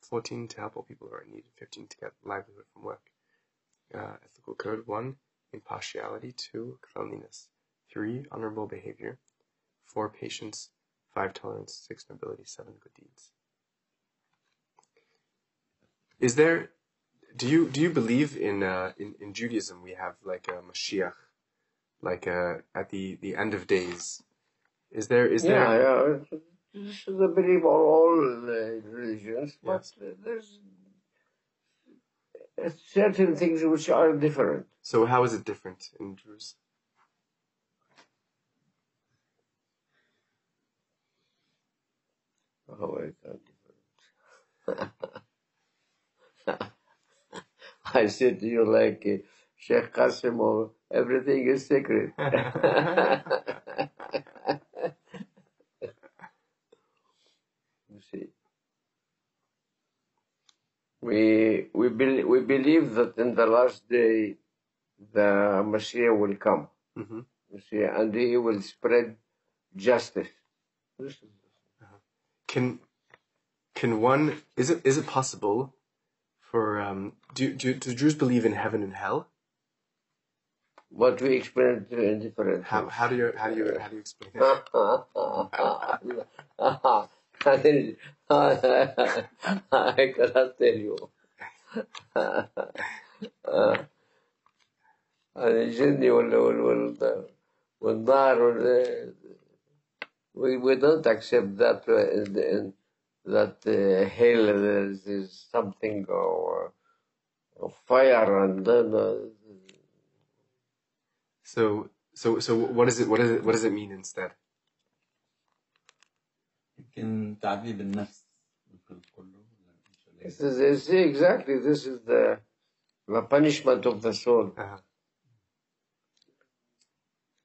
14. To help all people who are in need. 15. To get livelihood from work. Uh, ethical code 1. Impartiality. 2. Cleanliness. 3. Honorable behavior. 4. Patience. 5. Tolerance. 6. Nobility. 7. Good deeds. Is there do you do you believe in uh, in in Judaism we have like a Mashiach, like uh, at the the end of days? Is there is there Yeah, yeah. This is a belief of all religions, but Yes. there's certain things which are different. so how is it different in Druze? How is that different? I said to you like uh, Sheikh Qasimov, everything is secret. you see. We we bel we believe that in the last day the Messiah will come. hmm You see, and he will spread justice can can one is it is it possible for um, do, do do Druze believe in heaven and hell? What we experience in different. How, how do you how do you how do you explain that? I cannot tell you. الجن وال وال والنار we we don't accept that uh, in, in, that uh, hell is, is something of, of fire and then uh, So so so what is it what is it what does it mean instead? يمكن تعذيب النفس مثل كله ولا مش This is, you see, exactly, this is the, the punishment of the soul. Uh-huh.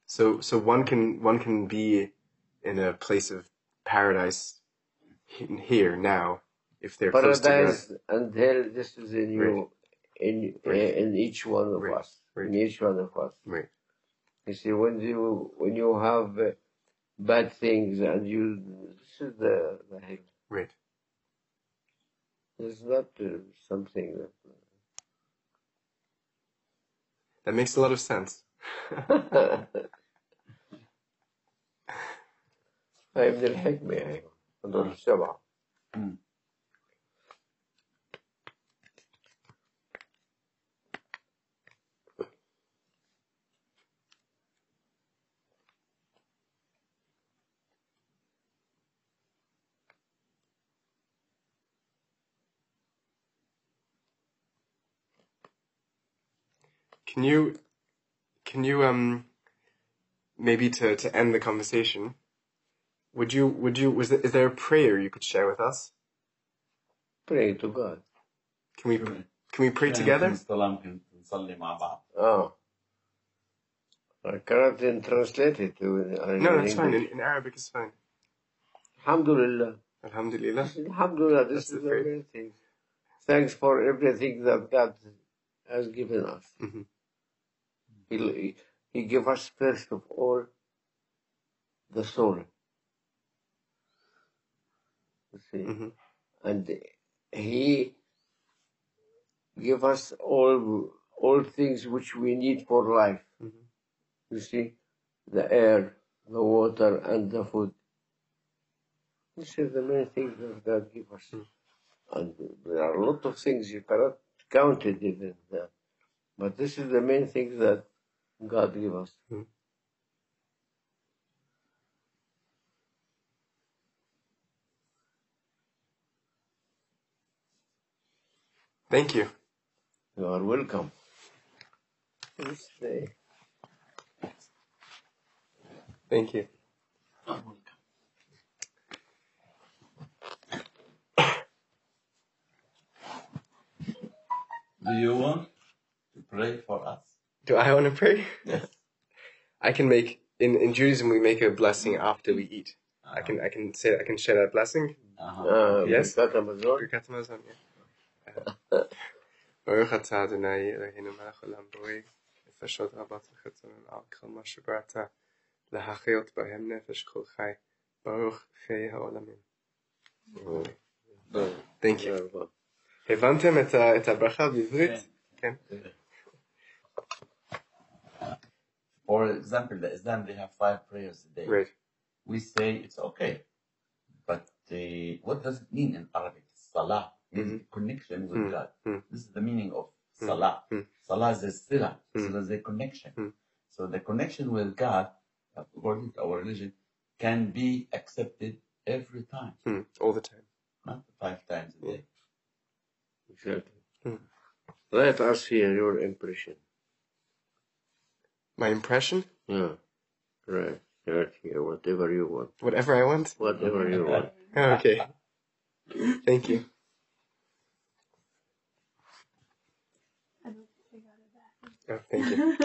So so one can one can be in a place of paradise here now if they're Paradise and hell, this is in you, in, Right. in each one of Right. us, Right. in each one of us. Right. You see, when you, when you have uh, bad things and you, this is the, the hell. Right. It's not uh, something that, That makes a lot of sense. هاي من الحكمة يعني هذول السبعة مم. Can you can you um maybe to, to end the conversation would you, would you, was there, is there a prayer you could share with us? Pray to God. Can we, can we pray together? Oh. I cannot translate it. Uh, no, that's fine. In, in, Arabic, it's fine. Alhamdulillah. Alhamdulillah. Alhamdulillah. This that's is the great thing. Thanks for everything that God has given us. Mm-hmm. He, he gave us, first of all, the soul. You see, Mhm. and He gave us all all things which we need for life. Mhm. You see, the air, the water, and the food. This is the main things that God gave us. Mm. And there are a lot of things you cannot count it even. But this is the main thing that God gave us. Thank you. You are welcome. Please stay. Thank you. Do you want to pray for us? Do I want to pray? Yes. I can make in, in Judaism we make a blessing after we eat. Uh-huh. I can I can say I can share that blessing. Uh-huh. Uh, yes. ברוך אתה אדוני אלוהינו מלך עולם בריא, נפשות רבות וחצונים על כל מה שבראת, להחיות בהם נפש כל חי, ברוך חיי העולמים. Thank you. הבנתם את ה- את הברכה בעברית? כן. For example, the Islam, they have five prayers a day. Right. We say it's okay. But uh, what does it mean in Arabic? Salah is Mhm. connection with Mm. God. Mm. This is the meaning of mm-hmm. Salah. Salah is a sila. So there's a connection. So the connection with God, according to our religion, can be accepted every time, All the time. not five times a day. Exactly. Let us hear your impression. My impression? Yeah. Right. Right here, whatever you want. Whatever I want? Whatever you want. Okay. Thank you. Yeah, thank you.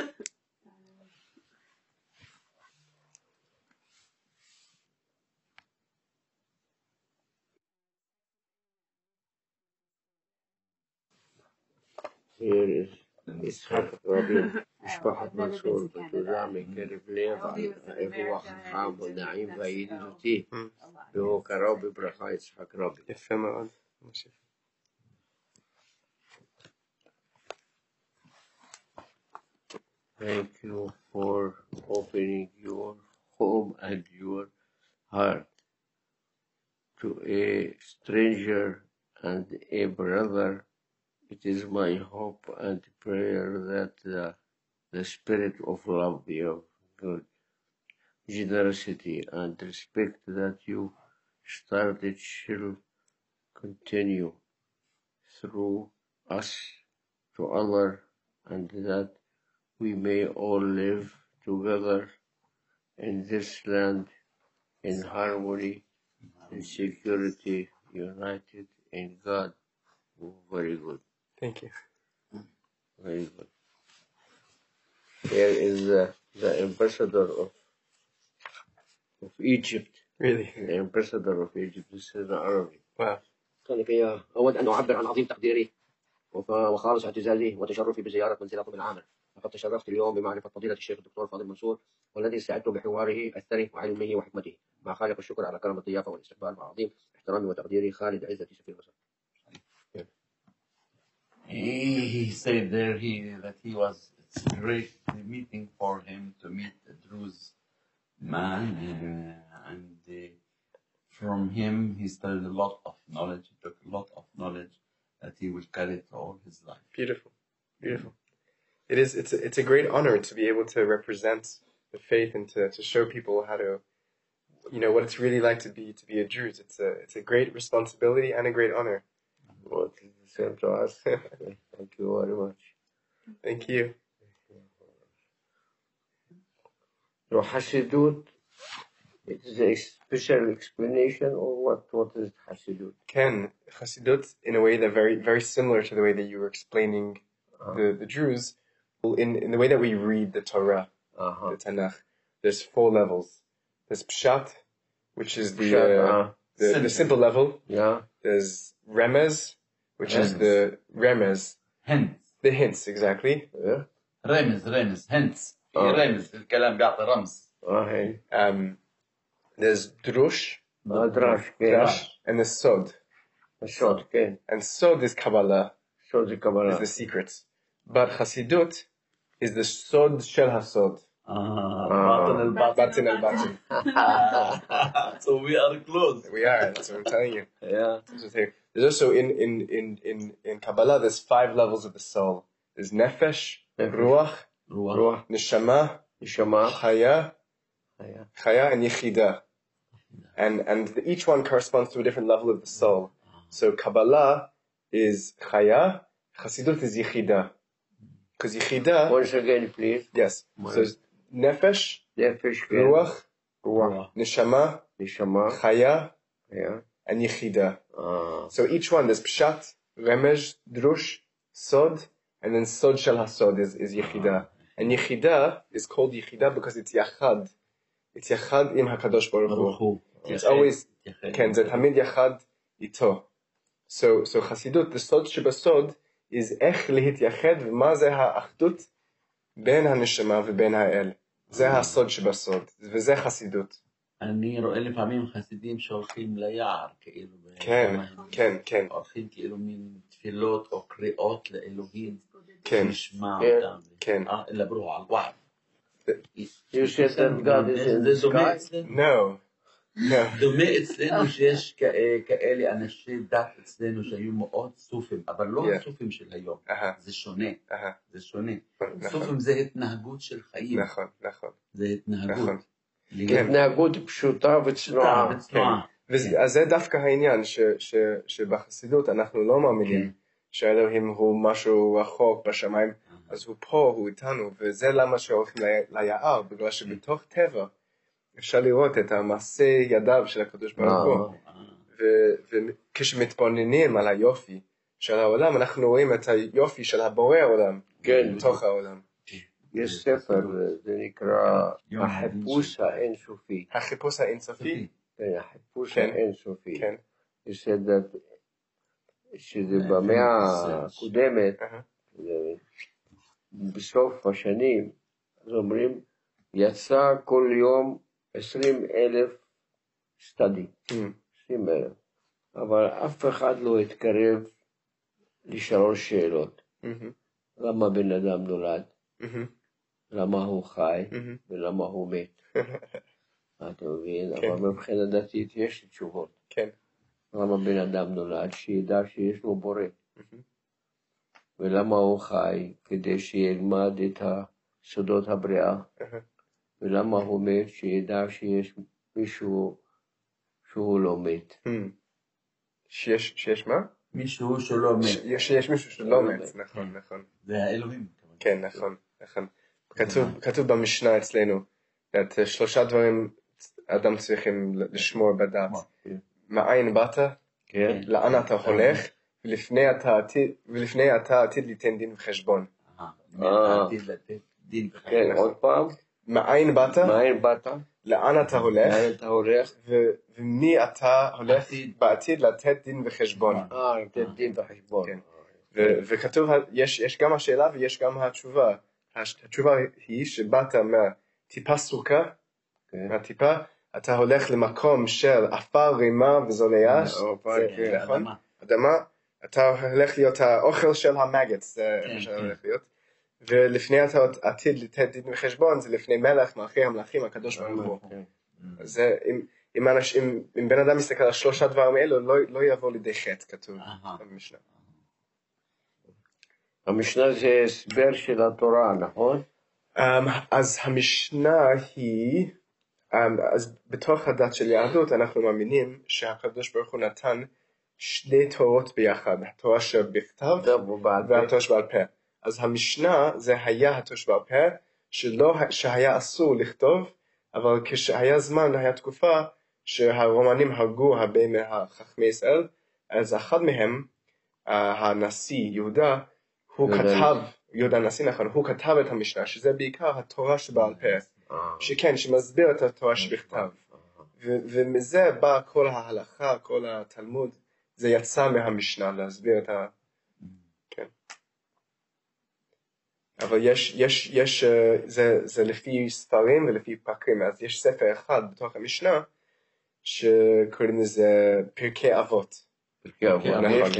Here is إسحاق الربيع مشبحة منصور بتزعمي كربليف الروح خام ونعيم ويدتي بهو كرابي برخا إسحاق ربي يفهم Thank you for opening your home and your heart to a stranger and a brother. It is my hope and prayer that the, the spirit of love, of good generosity and respect that you started shall continue through us to Allah and that we may all live together in this land in harmony and security, united in God. Oh, very good, Thank you. very good. Here is the, the ambassador of of Egypt, Really. the ambassador of Egypt. This is Arabic. Wow. كي أود أن أعبر عن عظيم تقديري وف- وخالص اعتزازي وتشرفي بزيارة منزلكم العامر لقد تشرفت اليوم بمعرفة فضيلة الشيخ الدكتور فاضل منصور والذي سعدت بحواره الثري وعلمه وحكمته مع خالق الشكر على كرم الضيافة والاستقبال مع عظيم احترامي وتقديري خالد عزتي سفير مصر He, said there he that he was it's a great meeting for him to meet the Druze man uh, and uh, from him he studied a lot of knowledge he took a lot of knowledge that he will carry to all his life Beautiful. Beautiful. It is it's a, it's a great honor to be able to represent the faith and to, to show people how to you know what it's really like to be to be a Druze. It's a it's a great responsibility and a great honor. What is the same to us? Thank you very much. Thank you. So Hasidut, it is a special explanation or what? What is Hasidut? Ken, Chassidut, in a way that very very similar to the way that you were explaining uh-huh. the, the Druze, in, in the way that we read the Torah, Uh-huh. the Tanakh, there's four levels. There's Pshat, which is the, Pshat, uh, uh, the, the Simple. simple level. Yeah. There's Remez, which is Remez. the Remez, hints the hints, exactly. Yeah. رمز رمز hints في آه. رمز الكلام بيعطي رمز Ah, hey. Um, there's Drush, Adrash, Drash, and the Sod. Short, okay. And Sod is Kabbalah, So the is Kabbalah. the secrets. But Chassidut is the sod shel hasod. Ah. Ah. Batin. So we are close. We are. That's what I'm telling you. yeah. There's also in in in in in Kabbalah. There's five levels of the soul. There's nefesh, ruach, ruach, neshama, neshama, chaya, chaya, and yichida. And and each one corresponds to a different level of the soul. So Kabbalah is chaya, chasidut is yichida. Because Yichida. Once again, please. Yes. So Nefesh. Nefesh. Ruach. Ruach. Neshama. Neshama. Chaya. Yeah. And Yichida. Ah. So each one, there's Pshat, Remez, Drush, Sod, and then Sod Shel Hasod is, is Yichida. Ah. And Yichida is called Yichida because it's Yachad. It's Yachad im HaKadosh Baruch Hu. It's always, Ken, Zetamid Yachad ito. So, so Hasidut, the Sod Shebasod, is איך להתייחד ומה זה האחדות בין הנשמה ובין האל. זה הסוד שבסוד, וזה חסידות. אני רואה לפעמים חסידים שהולכים ליער, כאילו. כן, כן, כן, הולכים כאילו מין תפילות או קריאות לאלוהים, כן, שישמע כן, אותם. כן. אה, ידברו על וואו. You said that God is in זה the דומה sky? אצלנו. No, no, דומה אצלנו שיש כ- כאלה אנשי דת אצלנו שהיו מאוד סופים, אבל לא Yeah. הסופים של היום, זה שונה, זה שונה. נכון, סופים זה התנהגות של חיים, נכון, נכון, זה התנהגות. נכון. להיות התנהגות פשוטה וצנועה. אז זה דווקא העניין, שבחסידות אנחנו לא מאמינים כן. שאלוהים הוא משהו רחוק בשמיים, אז הוא פה, הוא איתנו, וזה למה שהולכים ליער, בגלל שבתוך טבע אפשר לראות את המעשה ידיו של הקדוש ברוך הוא. אה, ו- וכשמתבוננים על היופי של העולם, אנחנו רואים את היופי של הבורא העולם כן. בתוך העולם. יש ספר, זה נקרא החיפוש האינסופי. החיפוש האינסופי, כן, החיפוש כן. האינסופי. כן, יש שזה במאה הקודמת, בסוף השנים, אז אומרים, יצא כל יום עשרים אלף סטאדי, Hmm, עשרים אלף, אבל אף אחד לא התקרב לשלוש שאלות. מהמם, למה בן אדם נולד? מהמם, למה הוא חי? מהמם. ולמה הוא מת? אתה מבין? כן. אבל מבחינה דתית יש תשובות. כן, למה בן אדם נולד? שידע שיש לו בורא. ולמה הוא חי? כדי שילמד את סודות הבריאה. ולמה הוא מת? שידע שיש מישהו שהוא לא מת. Hmm. שיש, שיש מה? מישהו שלא מת, יש, יש מישהו שלא שלא מת. נכון, נכון. זה האלוהים. כן, נכון, נכון. כתוב, כתוב במשנה אצלנו, את שלושה דברים אדם צריכים לשמור בדת. מאין באת, כן? לאן אתה הולך, ולפני אתה עתיד, ליתן דין וחשבון. אה. עתיד לתת דין כן, וחשבון. עוד פעם, מאין באת, מאין באת? לאן אתה הולך, לאן אתה הולך? ו- ומי אתה הולך עתיד. בעתיד לתת דין וחשבון. אה, לתת דין וחשבון. כן. ו- וכתוב, יש, יש גם השאלה ויש גם התשובה. הש- התשובה היא שבאת מהטיפה סוכה, כן. מהטיפה, אתה הולך למקום של עפר, רימה וזולייש, אה, כן, נכון? אדמה. אדמה, אתה הולך להיות האוכל של המגת, זה כן, מה כן. שהולך להיות. ולפני עתיד לתת דין וחשבון, זה לפני מלך, מלכי המלכים, הקדוש ברוך הוא. כן. זה, אם, אם, אנשים, אם בן אדם מסתכל על שלושה דברים אלו, לא, לא יבוא לידי חטא, כתוב. במשנה. המשנה זה הסבר של התורה, נכון? Um, אז המשנה היא, um, אז בתוך הדת של יהדות אנחנו מאמינים שהקדוש ברוך הוא נתן שני תורות ביחד, התורה שבכתב. והתורה שבעל פה. אז המשנה זה היה התורה שבעל פה, שלא, שהיה אסור לכתוב, אבל כשהיה זמן, היה תקופה שהרומנים הרגו הרבה מהחכמי ישראל, אז אחד מהם, uh, הנשיא יהודה, הוא כתב, יהודה הנשיא נכון, הוא כתב את המשנה, שזה בעיקר התורה שבעל פה, אה, שכן, שמסביר את התורה שבכתב. ומזה בא כל ההלכה, כל התלמוד, זה יצא מהמשנה להסביר את ה... כן. אבל יש, יש, יש, אה, זה, זה לפי ספרים ולפי פרקים, אז יש ספר אחד בתוך המשנה שקוראים לזה פרקי אבות. פרקי אבות, נכון.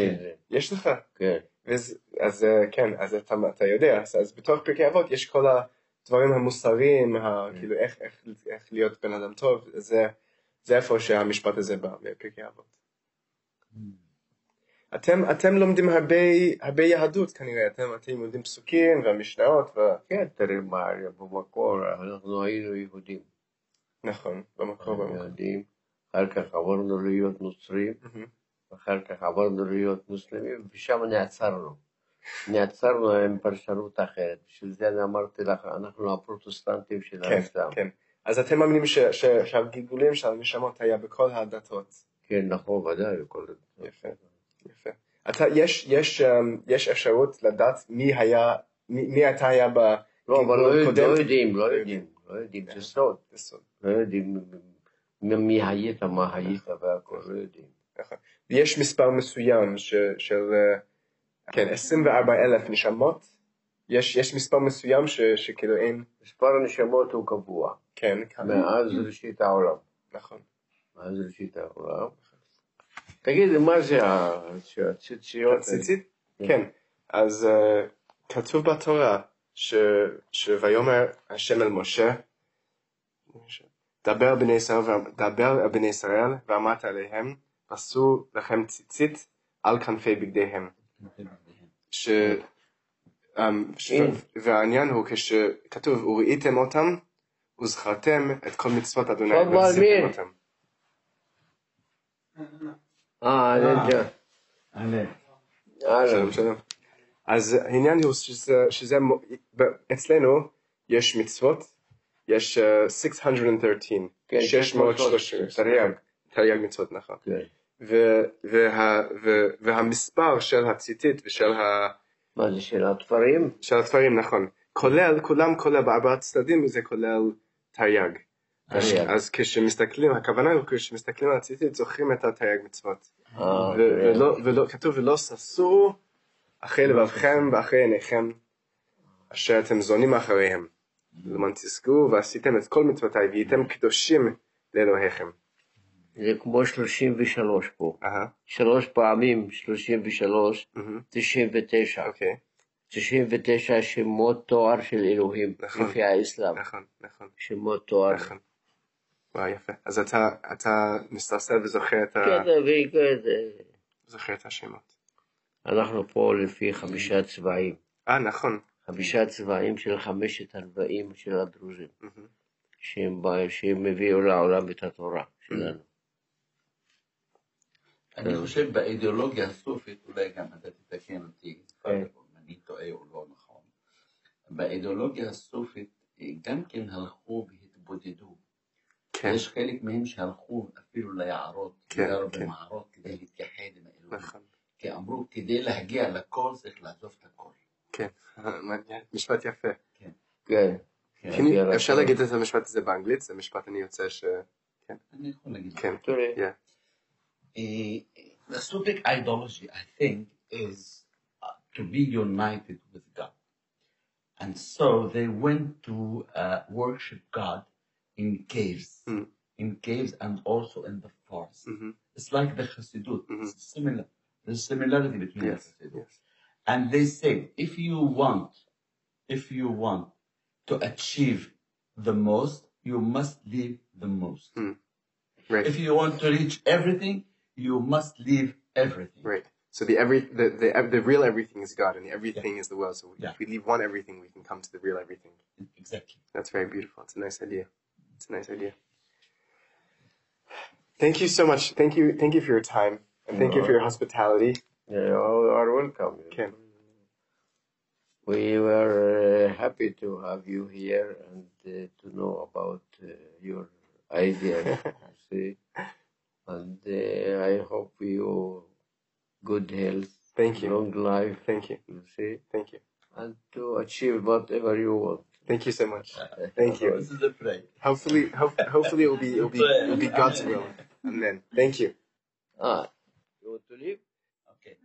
יש לך? כן. ואז, אז אה, כן, אז אתה, אתה יודע, אז, אז בתוך פרקי אבות יש כל הדברים המוסריים, ה, כאילו איך, איך, איך להיות בן אדם טוב, זה, זה איפה שהמשפט הזה בא, מפרקי אבות. אתם, אתם לומדים הרבה, הרבה יהדות כנראה, אתם, אתם לומדים פסוקים והמשנאות, ו... כן, תראה מה במקור, אנחנו היינו יהודים. נכון, במקור במקור. יהודים, אחר כך עברנו להיות נוצרים. אחר כך עברנו להיות מוסלמים, ושם נעצרנו. נעצרנו עם פרשנות אחרת. בשביל זה אני אמרתי לך, אנחנו הפרוטסטנטים של כן, האסלאם. כן. אז אתם מאמינים ש, ש, שהגלגולים של הנשמות היה בכל הדתות. כן, נכון, ודאי. כל- יפה. יפה. אתה, יש, יש, um, יש אפשרות לדעת מי היה, מי, מי אתה היה לא, אבל לא הקודם? לא יודעים, לא יודעים. לא יודעים, זה סוד. זה סוד. לא יודעים מי היית, מה היית והכל, לא יודעים. נכון. יש מספר מסוים של, אה, כן, 24 אלף נשמות, יש, יש מספר מסוים ש, שכאילו אין, מספר הנשמות הוא קבוע, כן, מאז ראשית העולם. נכון. מאז ראשית העולם. תגיד, מה זה הציציות? הציצית? כן. אז אה, כתוב בתורה ש, שויאמר השם אל משה, דבר אל בני ישראל, ו- דבר אל בני ישראל ואמרת עליהם, עשו לכם ציצית על כנפי בגדיהם. ש... אמ. הנה. והעניין הוא כשכתוב וראיתם אותם וזכרתם את כל מצוות אדוני ועשיתם. אותם. אה, אני שלום. אז העניין הוא שזה, אצלנו יש מצוות, יש אה, 613, כן, 630, תרי"ג, תרי"ג מצוות נכון. כן. והמספר של הציטית ושל ה- מה זה של התפרים? של התפרים נכון, כולל, כולם כולל בארבעת צדדים זה כולל תרי"ג. תרי"ג. אז כשמסתכלים, הכוונה היא כשמסתכלים על הציטית זוכרים את התרי"ג מצוות. אה, ולא, כתוב ולא ששו אחרי לבבכם ואחרי עיניכם אשר אתם זונים אחריהם. למען תזכו ועשיתם את כל מצוותיי והייתם קדושים לאלוהיכם. זה כמו 33 פה. שלוש פעמים 33, מהמם, 99. אוקיי, 99 שמות תואר של אלוהים, נכון. לפי האסלאם. נכון, נכון, שמות תואר. נכון. וואי יפה. אז אתה, אתה מסתרסל וזוכר את, ה... כן, וכזה. זוכר את השמות. אנחנו פה לפי חמישה צבעים. אה נכון. חמישה צבעים של חמשת הרבעים של הדרוזים, מהמם. שהם, בא- שהם הביאו לעולם את התורה שלנו. אני חושב באידיאולוגיה הסופית, אולי גם אתה תתקן אותי, כן. אם אני טועה או לא נכון, באידיאולוגיה הסופית אה, גם כן הלכו. כן, יש חלק מהם שהלכו אפילו ליערות, כן, גרו כן. במערות כדי להתייחד עם האלוהים. נכון. כי אמרו, כדי להגיע לכל צריך לעזוב את הכל. כן, אה. משפט יפה. כן. כן. כן, אפשר להגיד את המשפט הזה באנגלית? זה משפט אני יוצא ש... אני יכול להגיד. כן. תראה, Uh, the Sufic ideology, I think, is uh, to be united with God. And so they went to uh, worship God in caves, Mm. Caves and also in the forest. Mhm. It's like the Chassidut. Mhm. It's similar. There's similarity between Yes, the Chassidut. yes. And they say, if you want, if you want to achieve the most, you must leave the most. Right. If you want to reach everything, you must leave everything. Right. So the every the, the the real everything is God, and the everything is the world. So Yeah. if we leave one everything, we can come to the real everything. Exactly. That's very beautiful. It's a nice idea. It's a nice idea. Thank you so much. Thank you. Thank you for your time, and thank you for your hospitality. you are welcome. Okay. We were uh, happy to have you here and uh, to know about uh, your ideas. see, and uh, I hope you good health, Thank you. long life. Thank you. You see, Thank you. and to achieve whatever you want. Thank you so much. Thank you. This is a pray. Hopefully, hope, hopefully it will be it will be it will be God's will. Amen. Thank you. Ah, you want to leave? Okay.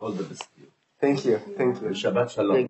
All the best to you. Thank you. Thank you. Shabbat shalom.